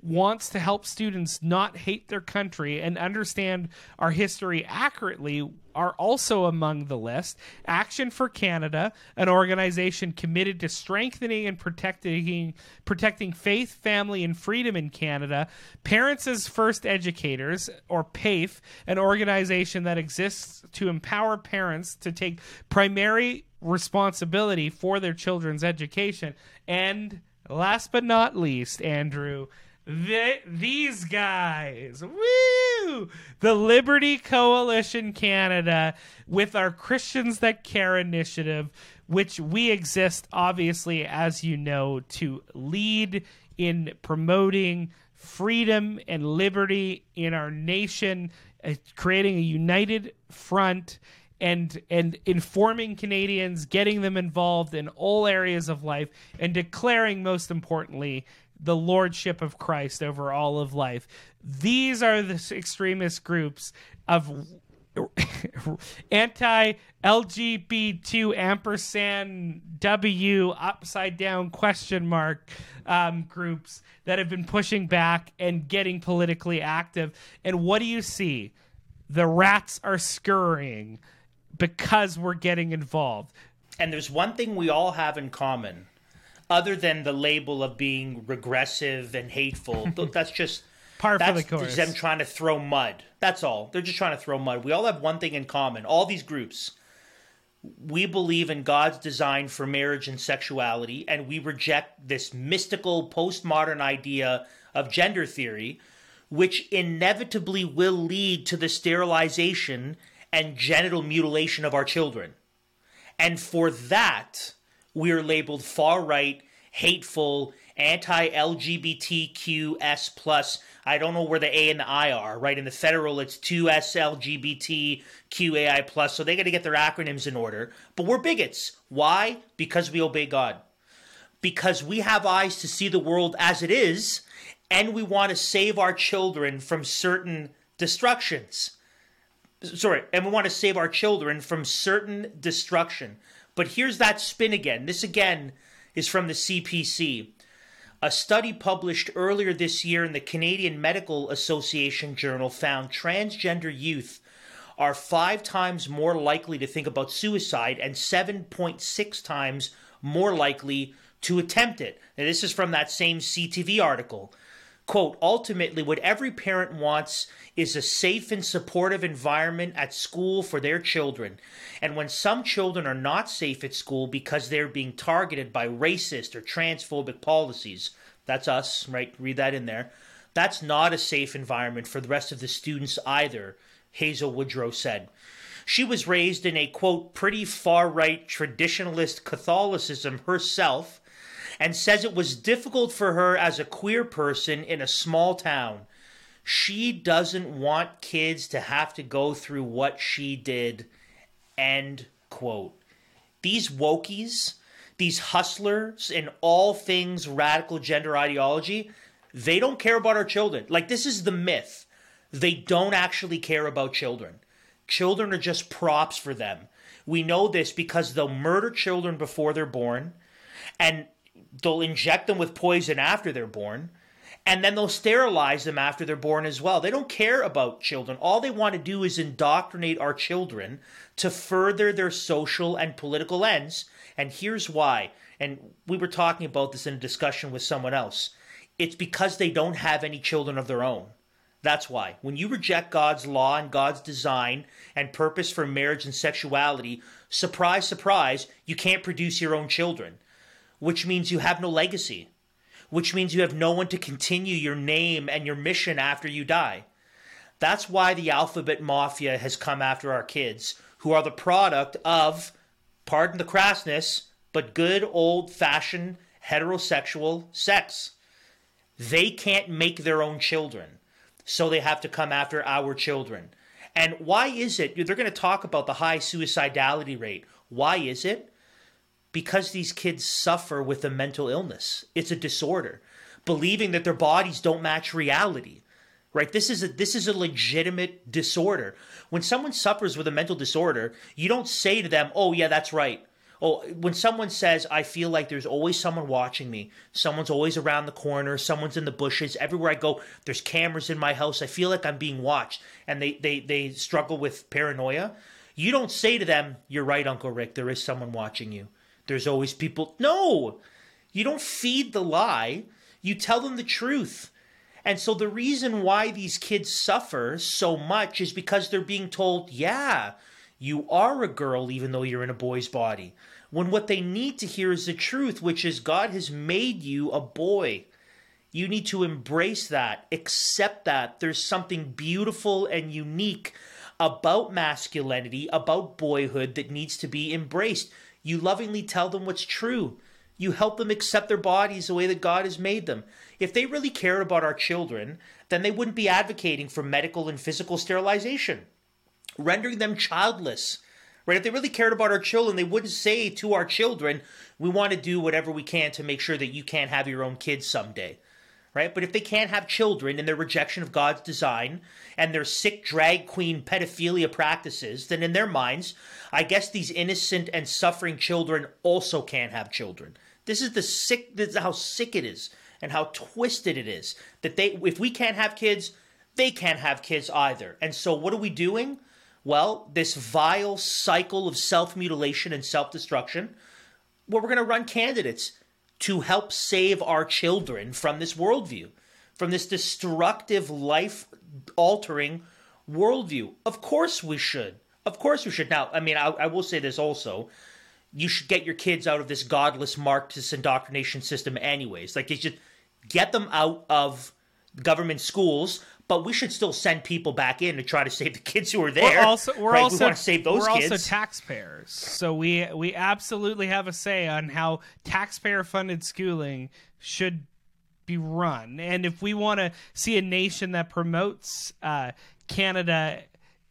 wants to help students not hate their country and understand our history accurately are also among the list. Action for Canada, an organization committed to strengthening and protecting protecting faith, family, and freedom in Canada. Parents as First Educators, or PAFE, an organization that exists to empower parents to take primary responsibility for their children's education. And last but not least, Andrew, the, these guys. Woo! The Liberty Coalition Canada with our Christians That Care initiative, which we exist, obviously, as you know, to lead in promoting freedom and liberty in our nation, uh, creating a united front and and informing Canadians, getting them involved in all areas of life, and declaring most importantly the lordship of Christ over all of life. These are the extremist groups of anti LGBT ampersand W upside down question mark um, groups that have been pushing back and getting politically active. And what do you see? The rats are scurrying because we're getting involved. And there's one thing we all have in common other than the label of being regressive and hateful. that's just Par for That's the course. them trying to throw mud. That's all. They're just trying to throw mud. We all have one thing in common. All these groups. We believe in God's design for marriage and sexuality, and we reject this mystical postmodern idea of gender theory, which inevitably will lead to the sterilization and genital mutilation of our children. And for that, we are labeled far right, hateful, anti LGBTQS plus. I don't know where the A and the I are, right? In the federal, it's 2S LGBTQAI plus. So they got to get their acronyms in order. But we're bigots. Why? Because we obey God. Because we have eyes to see the world as it is, and we want to save our children from certain destructions sorry, and we want to save our children from certain destruction. But here's that spin again. This again is from the CPC. A study published earlier this year in the Canadian Medical Association Journal found transgender youth are five times more likely to think about suicide and 7.6 times more likely to attempt it. This is from that same CTV article. Quote, ultimately, what every parent wants is a safe and supportive environment at school for their children. And when some children are not safe at school because they're being targeted by racist or transphobic policies, that's us, right? Read that in there. That's not a safe environment for the rest of the students either, Hazel Woodrow said. She was raised in a quote, pretty far right traditionalist Catholicism herself and says it was difficult for her as a queer person in a small town. She doesn't want kids to have to go through what she did. End quote. These wokies, these hustlers in all things radical gender ideology, they don't care about our children. Like, this is the myth. They don't actually care about children. Children are just props for them. We know this because they'll murder children before they're born and they'll inject them with poison after they're born and then they'll sterilize them after they're born as well. They don't care about children. All they want to do is indoctrinate our children to further their social and political ends. And here's why. And we were talking about this in a discussion with someone else. It's because they don't have any children of their own. That's why. When you reject God's law and God's design and purpose for marriage and sexuality, surprise, surprise, you can't produce your own children, which means you have no legacy which means you have no one to continue your name and your mission after you die. That's why the alphabet mafia has come after our kids, who are the product of, pardon the crassness, but good old fashioned heterosexual sex. They can't make their own children, so they have to come after our children. And why is it? They're going to talk about the high suicidality rate. Why is it? Because these kids suffer with a mental illness. It's a disorder, believing that their bodies don't match reality. Right? This is a this is a legitimate disorder. When someone suffers with a mental disorder, you don't say to them, "Oh, yeah, that's right." Oh, when someone says, "I feel like there's always someone watching me. Someone's always around the corner, someone's in the bushes, everywhere I go, there's cameras in my house. I feel like I'm being watched." And they they they struggle with paranoia. You don't say to them, "You're right, Uncle Rick, there is someone watching you." There's always people. No! You don't feed the lie, you tell them the truth. And so the reason why these kids suffer so much is because they're being told, yeah, you are a girl even though you're in a boy's body. When what they need to hear is the truth, which is God has made you a boy. You need to embrace that, accept that. There's something beautiful and unique about masculinity, about boyhood that needs to be embraced. You lovingly tell them what's true. You help them accept their bodies the way that God has made them. If they really cared about our children, then they wouldn't be advocating for medical and physical sterilization, rendering them childless. Right? If they really cared about our children, they wouldn't say to our children, we want to do whatever we can to make sure that you can't have your own kids someday right? But if they can't have children in their rejection of God's design and their sick drag queen pedophilia practices, then in their minds, I guess these innocent and suffering children also can't have children. This is the sick this is how sick it is and how twisted it is that they if we can't have kids, they can't have kids either. And so what are we doing? Well, this vile cycle of self-mutilation and self-destruction, where we're going to run candidates to help save our children from this worldview. from this destructive, life altering worldview. Of course we should. Of course we should. Now, I mean, I, I will say this also. You should get your kids out of this godless Marxist indoctrination system, anyways. Like, you should get them out of government schools, but we should still send people back in to try to save the kids who are there. We're also we're right? also we want to save those we're kids. also taxpayers, so we we absolutely have a say on how taxpayer funded schooling should be run. And if we want to see a nation that promotes uh, Canada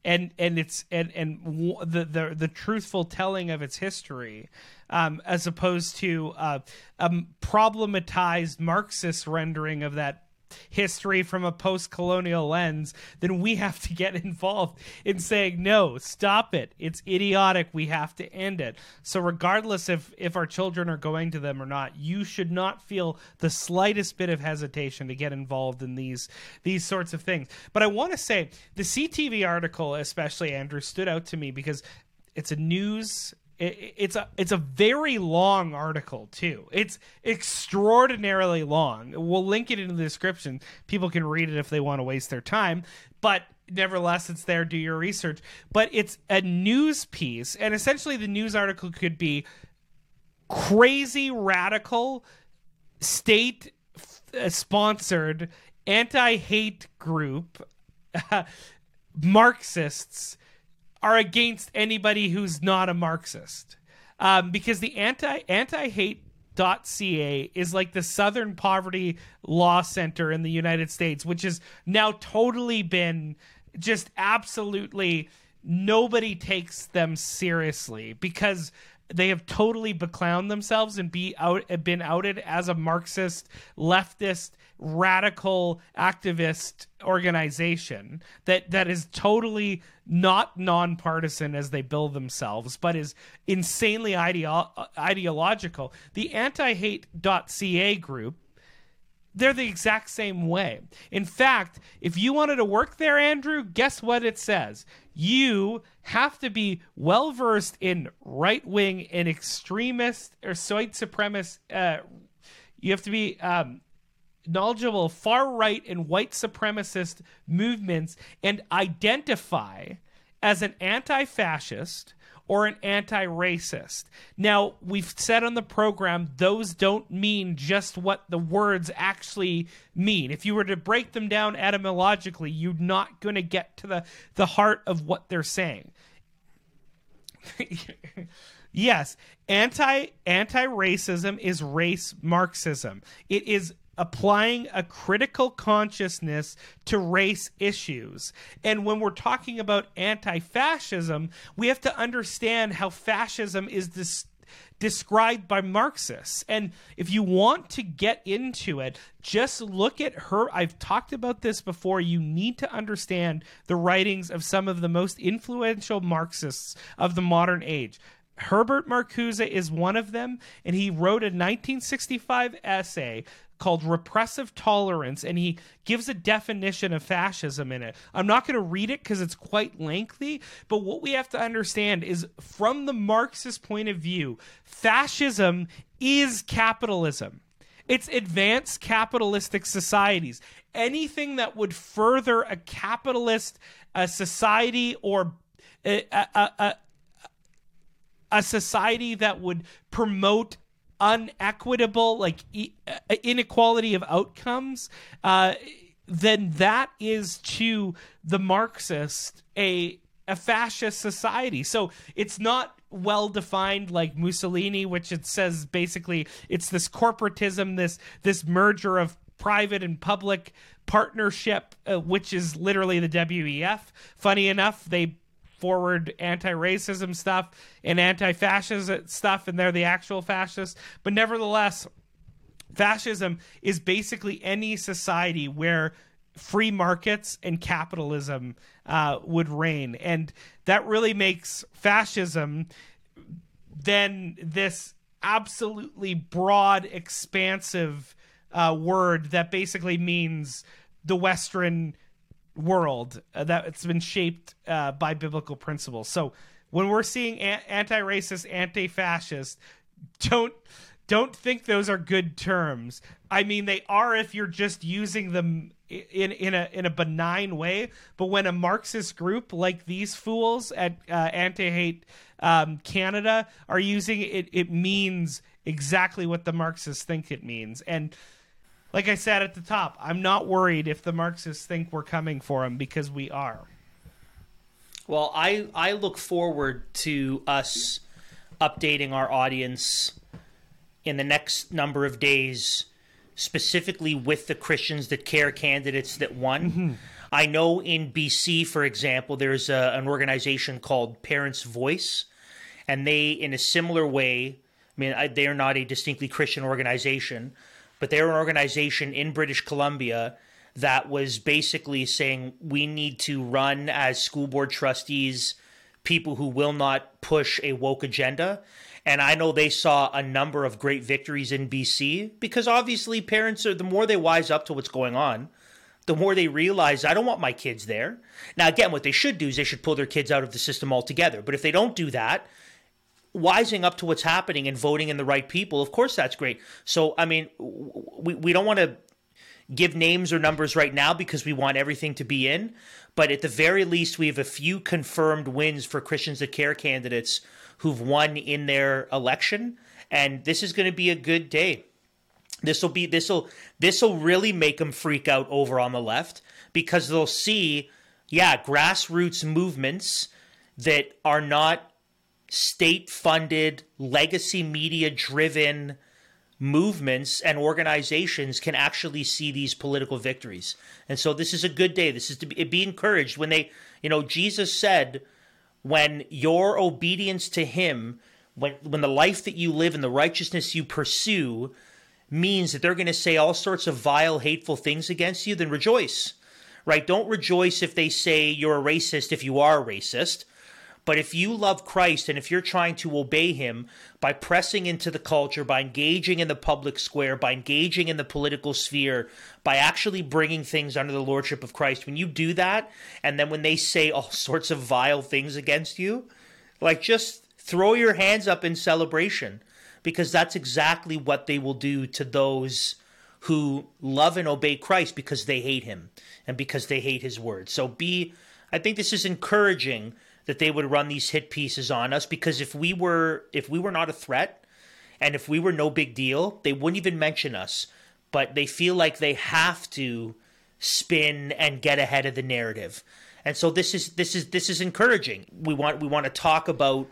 and and its and and w- the the the truthful telling of its history, um, as opposed to uh, a problematized Marxist rendering of that history from a post-colonial lens, then we have to get involved in saying no, stop it. It's idiotic. We have to end it. So regardless if if our children are going to them or not, you should not feel the slightest bit of hesitation to get involved in these these sorts of things. But I want to say the CTV article especially Andrew stood out to me because it's a news it, it's a it's a very long article too. It's extraordinarily long. We'll link it in the description. People can read it if they want to waste their time. But nevertheless, it's there. Do your research. But it's a news piece, and essentially, the news article could be crazy radical state uh, sponsored anti hate group Marxists are against anybody who's not a Marxist. Um, because the anti anti hate ca is like the Southern Poverty Law Center in the United States, which has now totally been just absolutely nobody takes them seriously because they have totally beclowned themselves and be out been outed as a Marxist leftist radical activist organization that that is totally not nonpartisan as they bill themselves but is insanely ideo- ideological the anti-hate.ca group they're the exact same way. In fact, if you wanted to work there, Andrew, guess what it says? You have to be well versed in right wing and extremist or white supremacist. Uh, you have to be um, knowledgeable far right and white supremacist movements and identify as an anti fascist or an anti racist. Now, we've said on the program, those don't mean just what the words actually mean. If you were to break them down etymologically, you're not going to get to the, the heart of what they're saying. yes, anti anti racism is race Marxism. It is applying a critical consciousness to race issues. And when we're talking about anti fascism, we have to understand how fascism is described by Marxists. And if you want to get into it, just look at her. I've talked about this before. You need to understand the writings of some of the most influential Marxists of the modern age. Herbert Marcuse is one of them, and he wrote a 1965 essay called Repressive Tolerance, and he gives a definition of fascism in it. I'm not going to read it because it's quite lengthy, but what we have to understand is from the Marxist point of view, fascism is capitalism. It's advanced capitalistic societies. Anything that would further a capitalist a society or eh, a, a, a, a society that would promote unequitable like e- inequality of outcomes uh, then that is to the marxist a a fascist society. So it's not well defined like mussolini which it says basically it's this corporatism this this merger of private and public partnership uh, which is literally the WEF funny enough they forward anti-racism stuff and anti-fascist stuff and they're the actual fascists. But nevertheless fascism is basically any society where free markets and capitalism uh, would reign. And that really makes fascism then this absolutely broad expansive uh, word that basically means the western world uh, that it's been shaped uh, by biblical principles. So when we're seeing a- anti-racist, anti-fascist, don't don't think those are good terms. I mean, they are if you're just using them in in a in a benign way. But when a Marxist group like these fools at uh, Anti Hate um, Canada are using it, it means exactly what the Marxists think it means. And like I said at the top, I'm not worried if the Marxists think we're coming for them because we are. Well, I I look forward to us updating our audience in the next number of days, specifically with the Christians that care candidates that won. Mm-hmm. I know in BC, for example, there's a, an organization called Parents Voice, and they, in a similar way, I mean, I, they are not a distinctly Christian organization, but they're an organization in British Columbia that was basically saying we need to run as school board trustees people who will not push a woke agenda. And I know they saw a number of great victories in BC because obviously parents are the more they wise up to what's going on, the more they realize I don't want my kids there. Now, again, what they should do is they should pull their kids out of the system altogether. But if they don't do that, wising up to what's happening and voting in the right people, of course, that's great. So, I mean, we, we don't want to give names or numbers right now because we want everything to be in. But at the very least, we have a few confirmed wins for Christians that Care candidates who've won in their election. And this is going to be a good day. This will be this will this will really make them freak out over on the left because they'll see, yeah, grassroots movements that are not state funded, legacy media driven movements and organizations can actually see these political victories. And so this is a good day. This is to be, be encouraged when they, you know, Jesus said, when your obedience to him, when when the life that you live and the righteousness you pursue means that they're going to say all sorts of vile, hateful things against you, then rejoice. Right? Don't rejoice if they say you're a racist if you are a racist. But if you love Christ and if you're trying to obey him by pressing into the culture, by engaging in the public square, by engaging in the political sphere, by actually bringing things under the lordship of Christ, when you do that, and then when they say all sorts of vile things against you, like just throw your hands up in celebration because that's exactly what they will do to those who love and obey Christ because they hate him and because they hate his word. So be I think this is encouraging that they would run these hit pieces on us because if we were if we were not a threat and if we were no big deal, they wouldn't even mention us. But they feel like they have to spin and get ahead of the narrative. And so this is this is this is encouraging. We want we want to talk about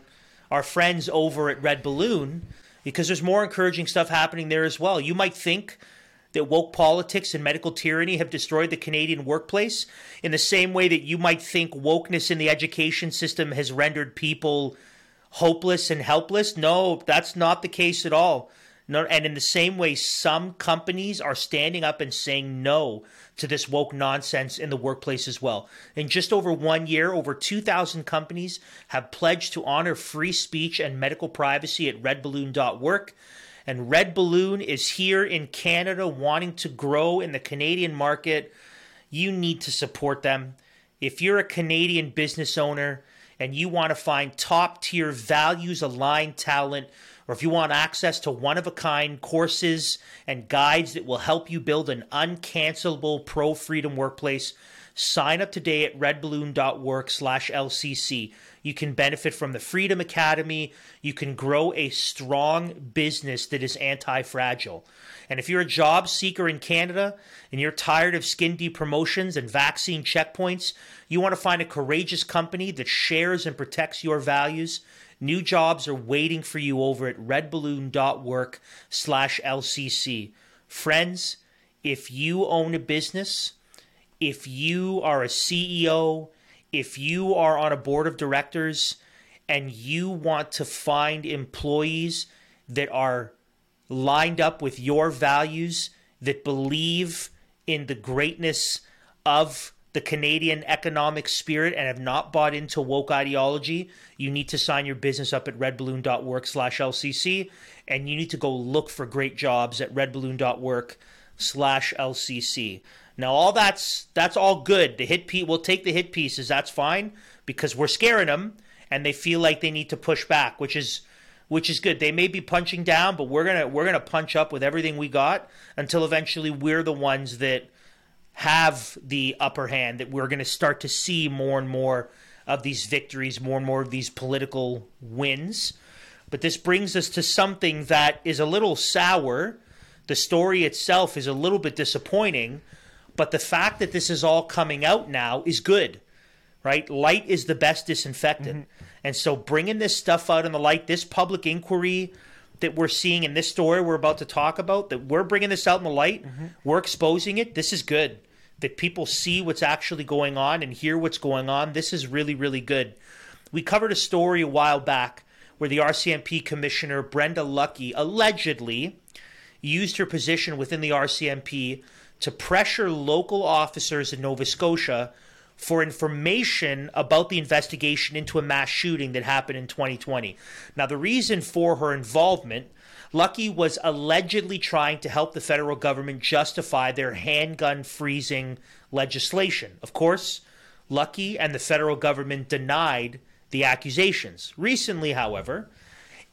our friends over at Red Balloon because there's more encouraging stuff happening there as well. You might think that woke politics and medical tyranny have destroyed the Canadian workplace in the same way that you might think wokeness in the education system has rendered people hopeless and helpless. No, that's not the case at all. No, and in the same way, some companies are standing up and saying no to this woke nonsense in the workplace as well. In just over one year, over 2,000 companies have pledged to honor free speech and medical privacy at redballoon.work. And Red Balloon is here in Canada wanting to grow in the Canadian market. You need to support them. If you're a Canadian business owner and you want to find top tier values aligned talent, or if you want access to one of a kind courses and guides that will help you build an uncancelable pro freedom workplace, sign up today at redballoon.work slash LCC. You can benefit from the Freedom Academy. You can grow a strong business that is anti fragile. And if you're a job seeker in Canada and you're tired of skin deep promotions and vaccine checkpoints, you want to find a courageous company that shares and protects your values. New jobs are waiting for you over at redballoon.work slash LCC. Friends, if you own a business, if you are a CEO, if you are on a board of directors and you want to find employees that are lined up with your values, that believe in the greatness of the Canadian economic spirit and have not bought into woke ideology, you need to sign your business up at redballoon.work slash LCC and you need to go look for great jobs at redballoon.work slash LCC. Now all that's that's all good. The hit piece we'll take the hit pieces. That's fine because we're scaring them and they feel like they need to push back, which is which is good. They may be punching down, but we're gonna we're gonna punch up with everything we got until eventually we're the ones that have the upper hand. That we're gonna start to see more and more of these victories, more and more of these political wins. But this brings us to something that is a little sour. The story itself is a little bit disappointing, but the fact that this is all coming out now is good, right? Light is the best disinfectant. Mm-hmm. And so bringing this stuff out in the light, this public inquiry that we're seeing in this story we're about to talk about, that we're bringing this out in the light, mm-hmm. we're exposing it, this is good. That people see what's actually going on and hear what's going on. This is really, really good. We covered a story a while back where the RCMP commissioner, Brenda Lucki, allegedly used her position within the RCMP to pressure local officers in Nova Scotia for information about the investigation into a mass shooting that happened in 2020. Now, the reason for her involvement, Lucki was allegedly trying to help the federal government justify their handgun freezing legislation. Of course, Lucki and the federal government denied the accusations. Recently, however,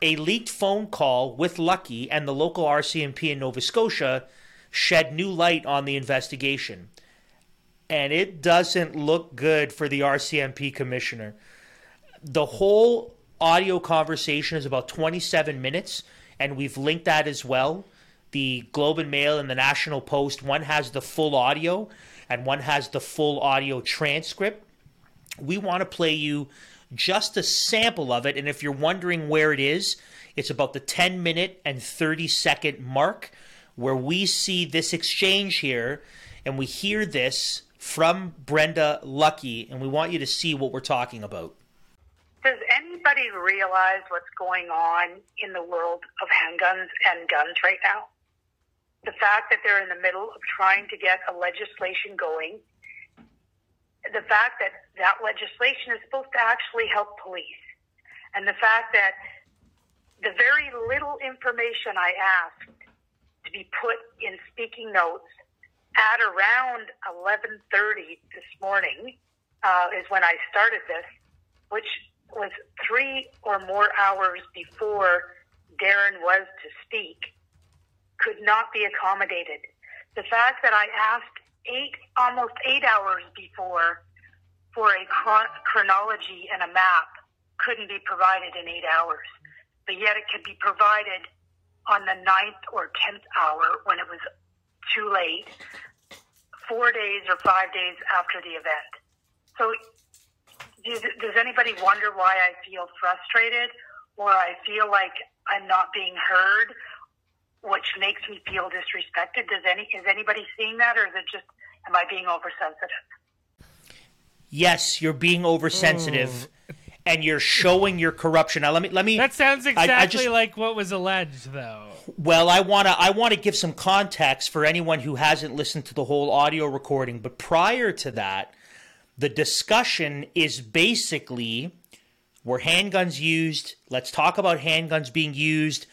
a leaked phone call with Lucki and the local RCMP in Nova Scotia shed new light on the investigation. And it doesn't look good for the RCMP commissioner. The whole audio conversation is about 27 minutes, and we've linked that as well. The Globe and Mail and the National Post, one has the full audio and one has the full audio transcript. We want to play you just a sample of it. And if you're wondering where it is, it's about the 10 minute and 30 second mark where we see this exchange here and we hear this from Brenda Lucki. And we want you to see what we're talking about. Does anybody realize what's going on in the world of handguns and guns right now? The fact that they're in the middle of trying to get a legislation going, the fact that that legislation is supposed to actually help police, and the fact that the very little information I asked to be put in speaking notes at around 11:30 this morning uh, is when I started this, which was three or more hours before Darren was to speak, could not be accommodated. The fact that I asked eight, almost eight hours before for a chronology and a map couldn't be provided in eight hours, but yet it could be provided on the ninth or tenth hour when it was too late, four days or five days after the event. So does, does anybody wonder why I feel frustrated or I feel like I'm not being heard, which makes me feel disrespected? Does any is anybody seeing that, or is it just am I being oversensitive? Yes, you're being oversensitive. Hmm. And you're showing your corruption. Now let me let me. That sounds I- exactly I just- like what was alleged, though. Well, I want to I want to give some context for anyone who hasn't listened to the whole audio recording, but prior to that, the discussion is basically were handguns used? Let's talk about handguns being used.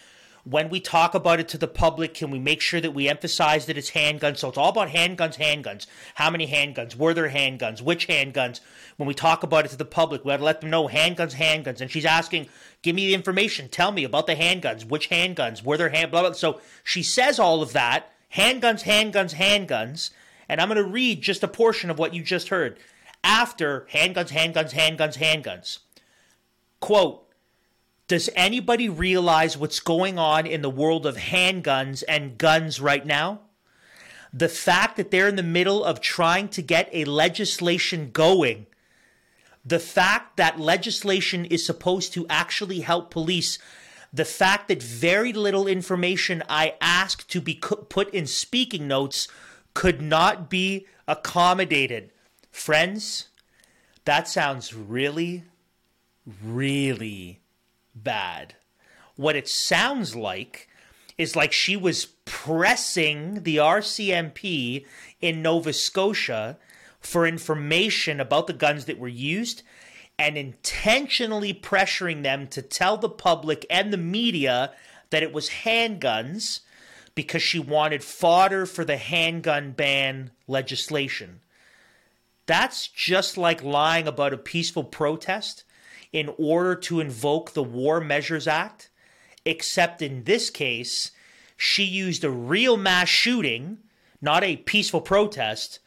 When we talk about it to the public, can we make sure that we emphasize that it's handguns? So it's all about handguns, handguns. How many handguns? Were there handguns? Which handguns? When we talk about it to the public, we have to let them know handguns, handguns. And she's asking, give me the information. Tell me about the handguns. Which handguns? Were there hand, blah, blah. So she says all of that. Handguns, handguns, handguns. And I'm going to read just a portion of what you just heard. After handguns, handguns, handguns, handguns. Quote, does anybody realize what's going on in the world of handguns and guns right now? The fact that they're in the middle of trying to get a legislation going, the fact that legislation is supposed to actually help police, the fact that very little information I asked to be put in speaking notes could not be accommodated. Friends, that sounds really, really bad. What it sounds like is like she was pressing the RCMP in Nova Scotia for information about the guns that were used and intentionally pressuring them to tell the public and the media that it was handguns because she wanted fodder for the handgun ban legislation. That's just like lying about a peaceful protest in order to invoke the War Measures Act. except in this case, she used a real mass shooting, not a peaceful protest,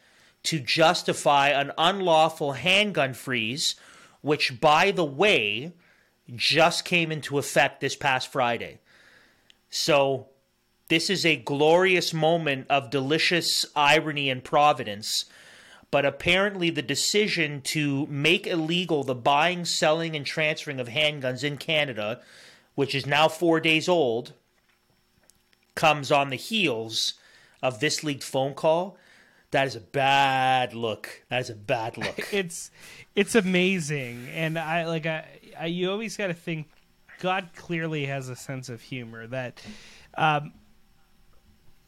to justify an unlawful handgun freeze, which, by the way, just came into effect this past Friday. So, this is a glorious moment of delicious irony and providence. But apparently, the decision to make illegal the buying, selling, and transferring of handguns in Canada, which is now four days old, comes on the heels of this leaked phone call. That is a bad look. That is a bad look. it's it's amazing, and I like I, I you always got to think God clearly has a sense of humor that. Um,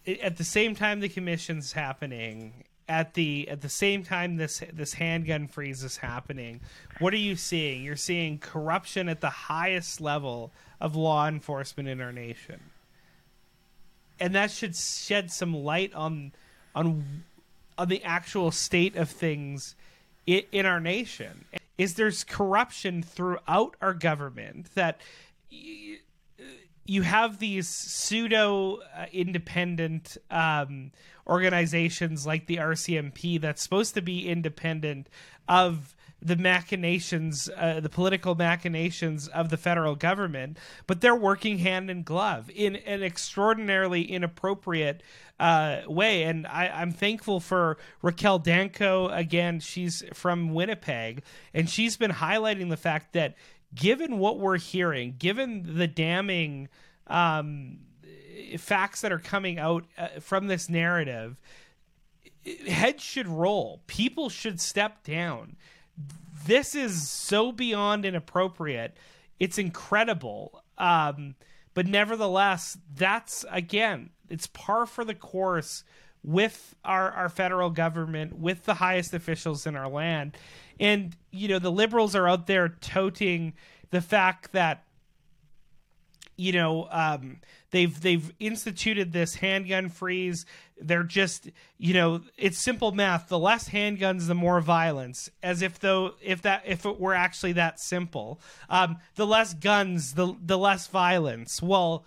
at the same time the commission's happening at the at the same time this this handgun freeze is happening what are you seeing? You're seeing corruption at the highest level of law enforcement in our nation. And that should shed some light on on on the actual state of things in, in our nation. Is there's corruption throughout our government that you have these pseudo uh, independent um, organizations like the RCMP that's supposed to be independent of the machinations, uh, the political machinations of the federal government, but they're working hand in glove in an extraordinarily inappropriate uh, way. And I, I'm thankful for Raquel Dancho. Again, she's from Winnipeg, and she's been highlighting the fact that given what we're hearing, given the damning um, facts that are coming out uh, from this narrative, heads should roll. People should step down. This is so beyond inappropriate. It's incredible. Um, but nevertheless, that's again, it's par for the course with our, our federal government, with the highest officials in our land. And, you know, the liberals are out there toting the fact that you know um, they've they've instituted this handgun freeze. They're just you know it's simple math. The less handguns the more violence. As if though if that if it were actually that simple. Um, the less guns the the less violence. Well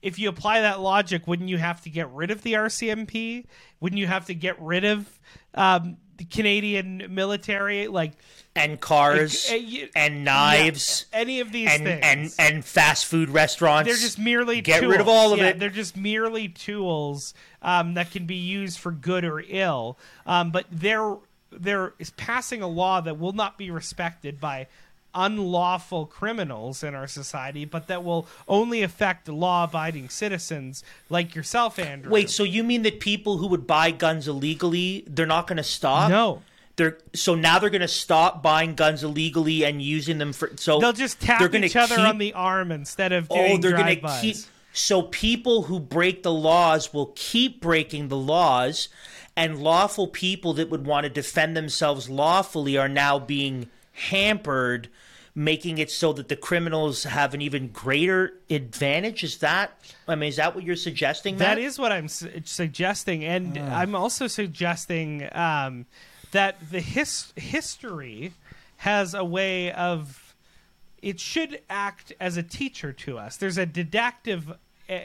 if you apply that logic wouldn't you have to get rid of the rcmp wouldn't you have to get rid of um, the canadian military? Like and cars you- and knives yeah, any of these and, things and and fast food restaurants. they're just merely get tools. rid of all of Yeah, it. They're just merely tools um, that can be used for good or ill. Um, but they're they're passing a law that will not be respected by unlawful criminals in our society, but that will only affect law-abiding citizens like yourself, Andrew. Wait, so you mean that people who would buy guns illegally, they're not going to stop? No. They're so now they're going to stop buying guns illegally and using them for so they'll just tap they're each other keep- on the arm instead of doing Oh, they're going to keep so people who break the laws will keep breaking the laws and lawful people that would want to defend themselves lawfully are now being hampered making it so that the criminals have an even greater advantage. Is that i mean is that what you're suggesting That Matt? is what I'm su- suggesting, and I'm also suggesting um, that the his- history has a way of it should act as a teacher to us. There's a didactic uh,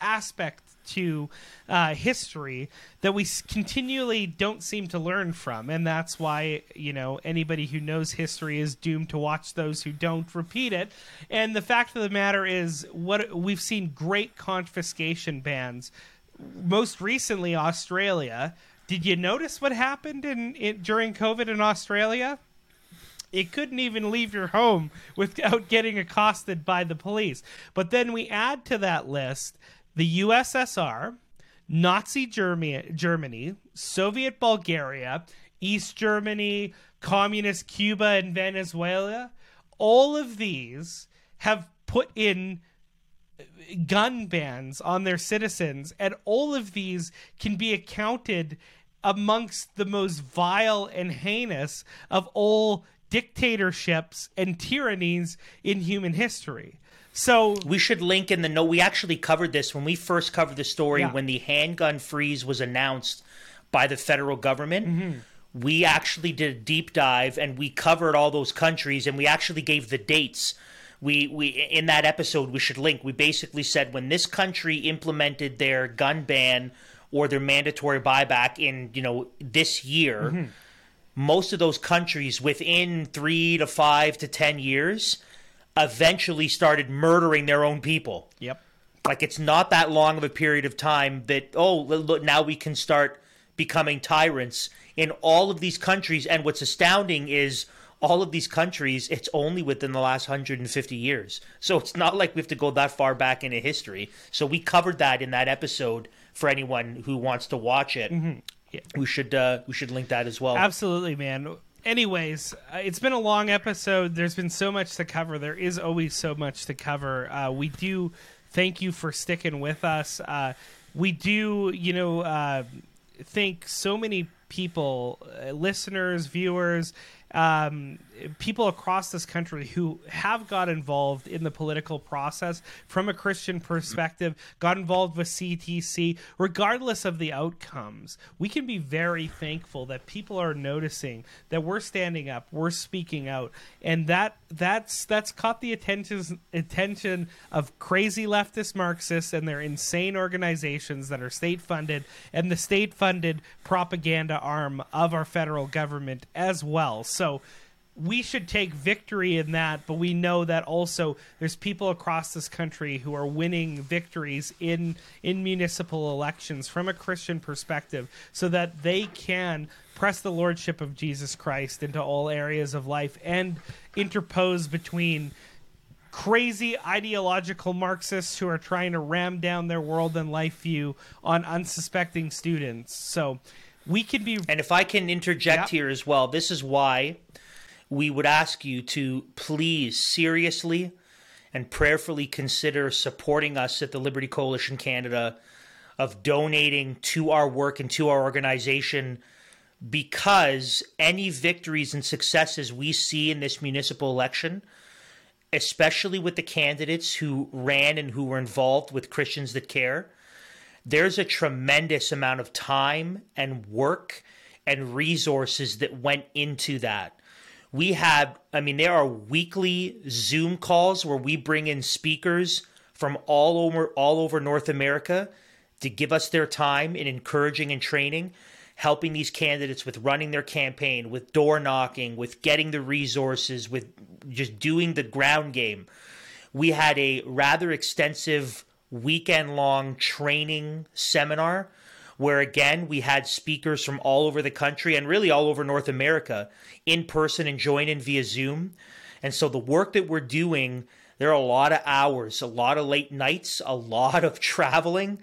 aspect to uh, history that we continually don't seem to learn from, and that's why you know anybody who knows history is doomed to watch those who don't repeat it. And the fact of the matter is, what we've seen great confiscation bans. Most recently, Australia. Did you notice what happened in, in during COVID in Australia? it couldn't even leave your home without getting accosted by the police. But then we add to that list the USSR, Nazi Germany, Germany, Soviet Bulgaria, East Germany, Communist Cuba and Venezuela. All of these have put in gun bans on their citizens, and all of these can be accounted amongst the most vile and heinous of all dictatorships and tyrannies in human history. So we should link in the note. We actually covered this when we first covered the story Yeah. when the handgun freeze was announced by the federal government. Mm-hmm. We actually did a deep dive and we covered all those countries and we actually gave the dates we we in that episode we should link. We basically said when this country implemented their gun ban or their mandatory buyback in you know this year, Mhm. most of those countries within three to five to ten years eventually started murdering their own people. Yep. Like it's not that long of a period of time that oh look now we can start becoming tyrants in all of these countries. And what's astounding is all of these countries it's only within the last 150 years. So it's not like we have to go that far back into history. So we covered that in that episode for anyone who wants to watch it. Mhm. Yeah. We should uh, we should link that as well. Absolutely, man. Anyways, uh, it's been a long episode. There's been so much to cover. There is always so much to cover. Uh, we do thank you for sticking with us. Uh, we do, you know, uh, thank so many people, uh, listeners, viewers, um, people across this country who have got involved in the political process from a Christian perspective, got involved with CTC, regardless of the outcomes. We can be very thankful that people are noticing that we're standing up, we're speaking out, and that that's that's caught the attention attention of crazy leftist Marxists and their insane organizations that are state funded and the state funded propaganda arm of our federal government as well. So we should take victory in that, but we know that also there's people across this country who are winning victories in in municipal elections from a Christian perspective, so that they can press the lordship of Jesus Christ into all areas of life and interpose between crazy ideological Marxists who are trying to ram down their world and life view on unsuspecting students. So we can be And if I can interject here as well, this is why we would ask you to please seriously and prayerfully consider supporting us at the Liberty Coalition Canada of donating to our work and to our organization because any victories and successes we see in this municipal election especially with the candidates who ran and who were involved with Christians that care there's a tremendous amount of time and work and resources that went into that. We have, I mean, there are weekly Zoom calls where we bring in speakers from all over all over North America to give us their time in encouraging and training, helping these candidates with running their campaign, with door knocking, with getting the resources, with just doing the ground game. We had a rather extensive weekend long training seminar where again we had speakers from all over the country and really all over North America in person and join in via Zoom. And so the work that we're doing, there are a lot of hours, a lot of late nights, a lot of traveling,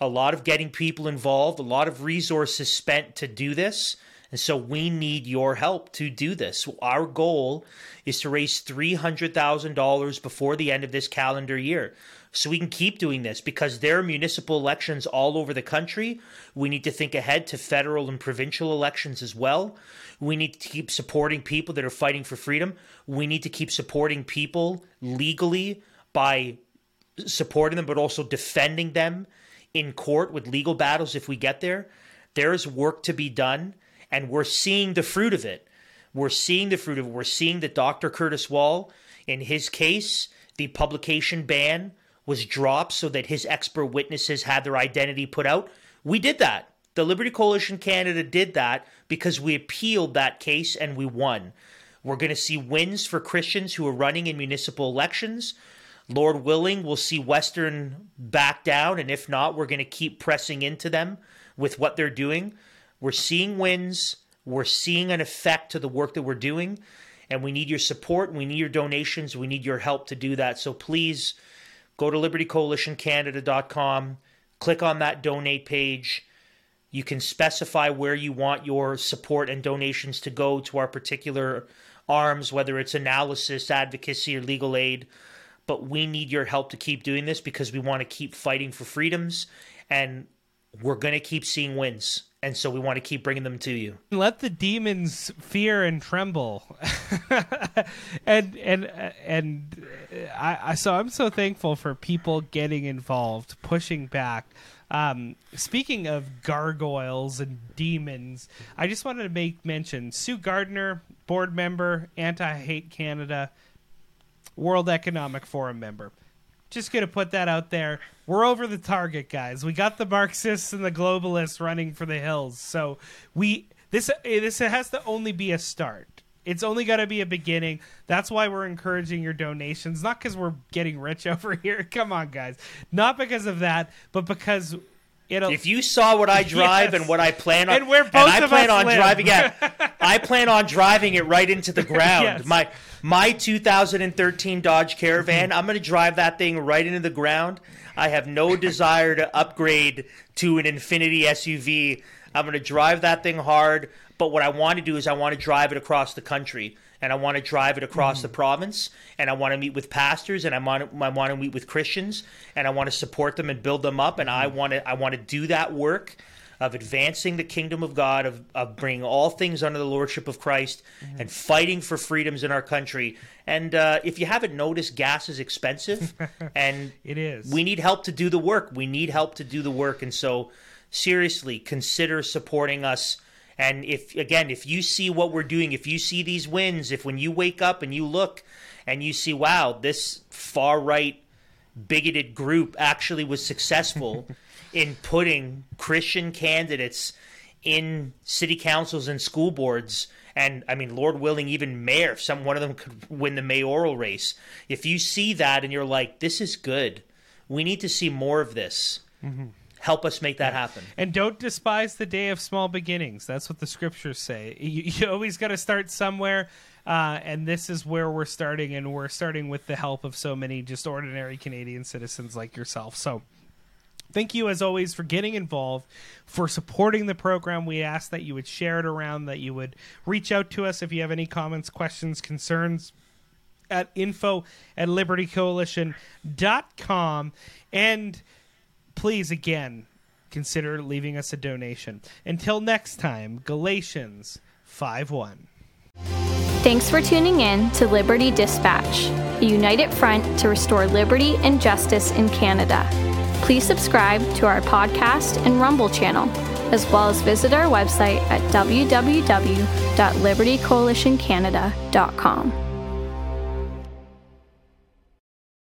a lot of getting people involved, a lot of resources spent to do this. And so we need your help to do this. Our goal is to raise $300,000 before the end of this calendar year. So we can keep doing this because there are municipal elections all over the country. We need to think ahead to federal and provincial elections as well. We need to keep supporting people that are fighting for freedom. We need to keep supporting people legally by supporting them, but also defending them in court with legal battles if we get there. There is work to be done, and we're seeing the fruit of it. We're seeing the fruit of it. We're seeing that Dr. Curtis Wall, in his case, the publication ban was dropped so that his expert witnesses had their identity put out. We did that. The Liberty Coalition Canada did that because we appealed that case and we won. We're going to see wins for Christians who are running in municipal elections. Lord willing, we'll see Western back down, and if not, we're going to keep pressing into them with what they're doing. We're seeing wins, we're seeing an effect to the work that we're doing, and we need your support, we need your donations, we need your help to do that. So please go to libertycoalitioncanada.com, click on that donate page. You can specify where you want your support and donations to go to our particular arms, whether it's analysis, advocacy, or legal aid. But we need your help to keep doing this because we want to keep fighting for freedoms and we're going to keep seeing wins. And so we want to keep bringing them to you. let the demons fear and tremble and and and I, I so i'm so thankful for people getting involved pushing back um, speaking of gargoyles and demons i just wanted to make mention sue gardner board member anti-hate canada World Economic Forum member. Just gonna put that out there. We're over the target, guys. We got the Marxists and the globalists running for the hills. So we this eh, this has to only be a start. It's only got to be a beginning. That's why we're encouraging your donations, not because we're getting rich over here. Come on, guys. Not because of that, but because it'll. If you saw what I drive Yes. and what I plan on, And where both I of plan us on live. driving, yeah, I plan on driving it right into the ground. Yes. My my 2013 Dodge Caravan, mm-hmm. I'm going to drive that thing right into the ground. I have no desire to upgrade to an Infiniti SUV. I'm going to drive that thing hard. But what I want to do is I want to drive it across the country. And I want to drive it across the mm-hmm. province, and I want to meet with pastors, and I want to, I want to meet with Christians, and I want to support them and build them up, and I mm-hmm. want to I want to do that work of advancing the kingdom of God, of, of bringing all things under the lordship of Christ, mm-hmm. and fighting for freedoms in our country. And uh, if you haven't noticed, gas is expensive, and it is. We need help to do the work. We need help to do the work, and so seriously, consider supporting us. And if again, if you see what we're doing, if you see these wins, if when you wake up and you look and you see, wow, this far right bigoted group actually was successful in putting Christian candidates in city councils and school boards. And I mean Lord willing even mayor if some one of them could win the mayoral race. If you see that and you're like this is good. We need to see more of this Mhm. Help us make that happen And don't despise the day of small beginnings. That's what the scriptures say. You, you always got to start somewhere. Uh, and this is where we're starting. And we're starting with the help of so many just ordinary Canadian citizens like yourself. So thank you, as always, for getting involved, for supporting the program. We ask that you would share it around, that you would reach out to us if you have any comments, questions, concerns at info at libertycoalition.com. And please, again, consider leaving us a donation. Until next time, Galatians 5 1. Thanks for tuning in to Liberty Dispatch, a united front to restore liberty and justice in Canada. Please subscribe to our podcast and Rumble channel, as well as visit our website at www.libertycoalitioncanada.com.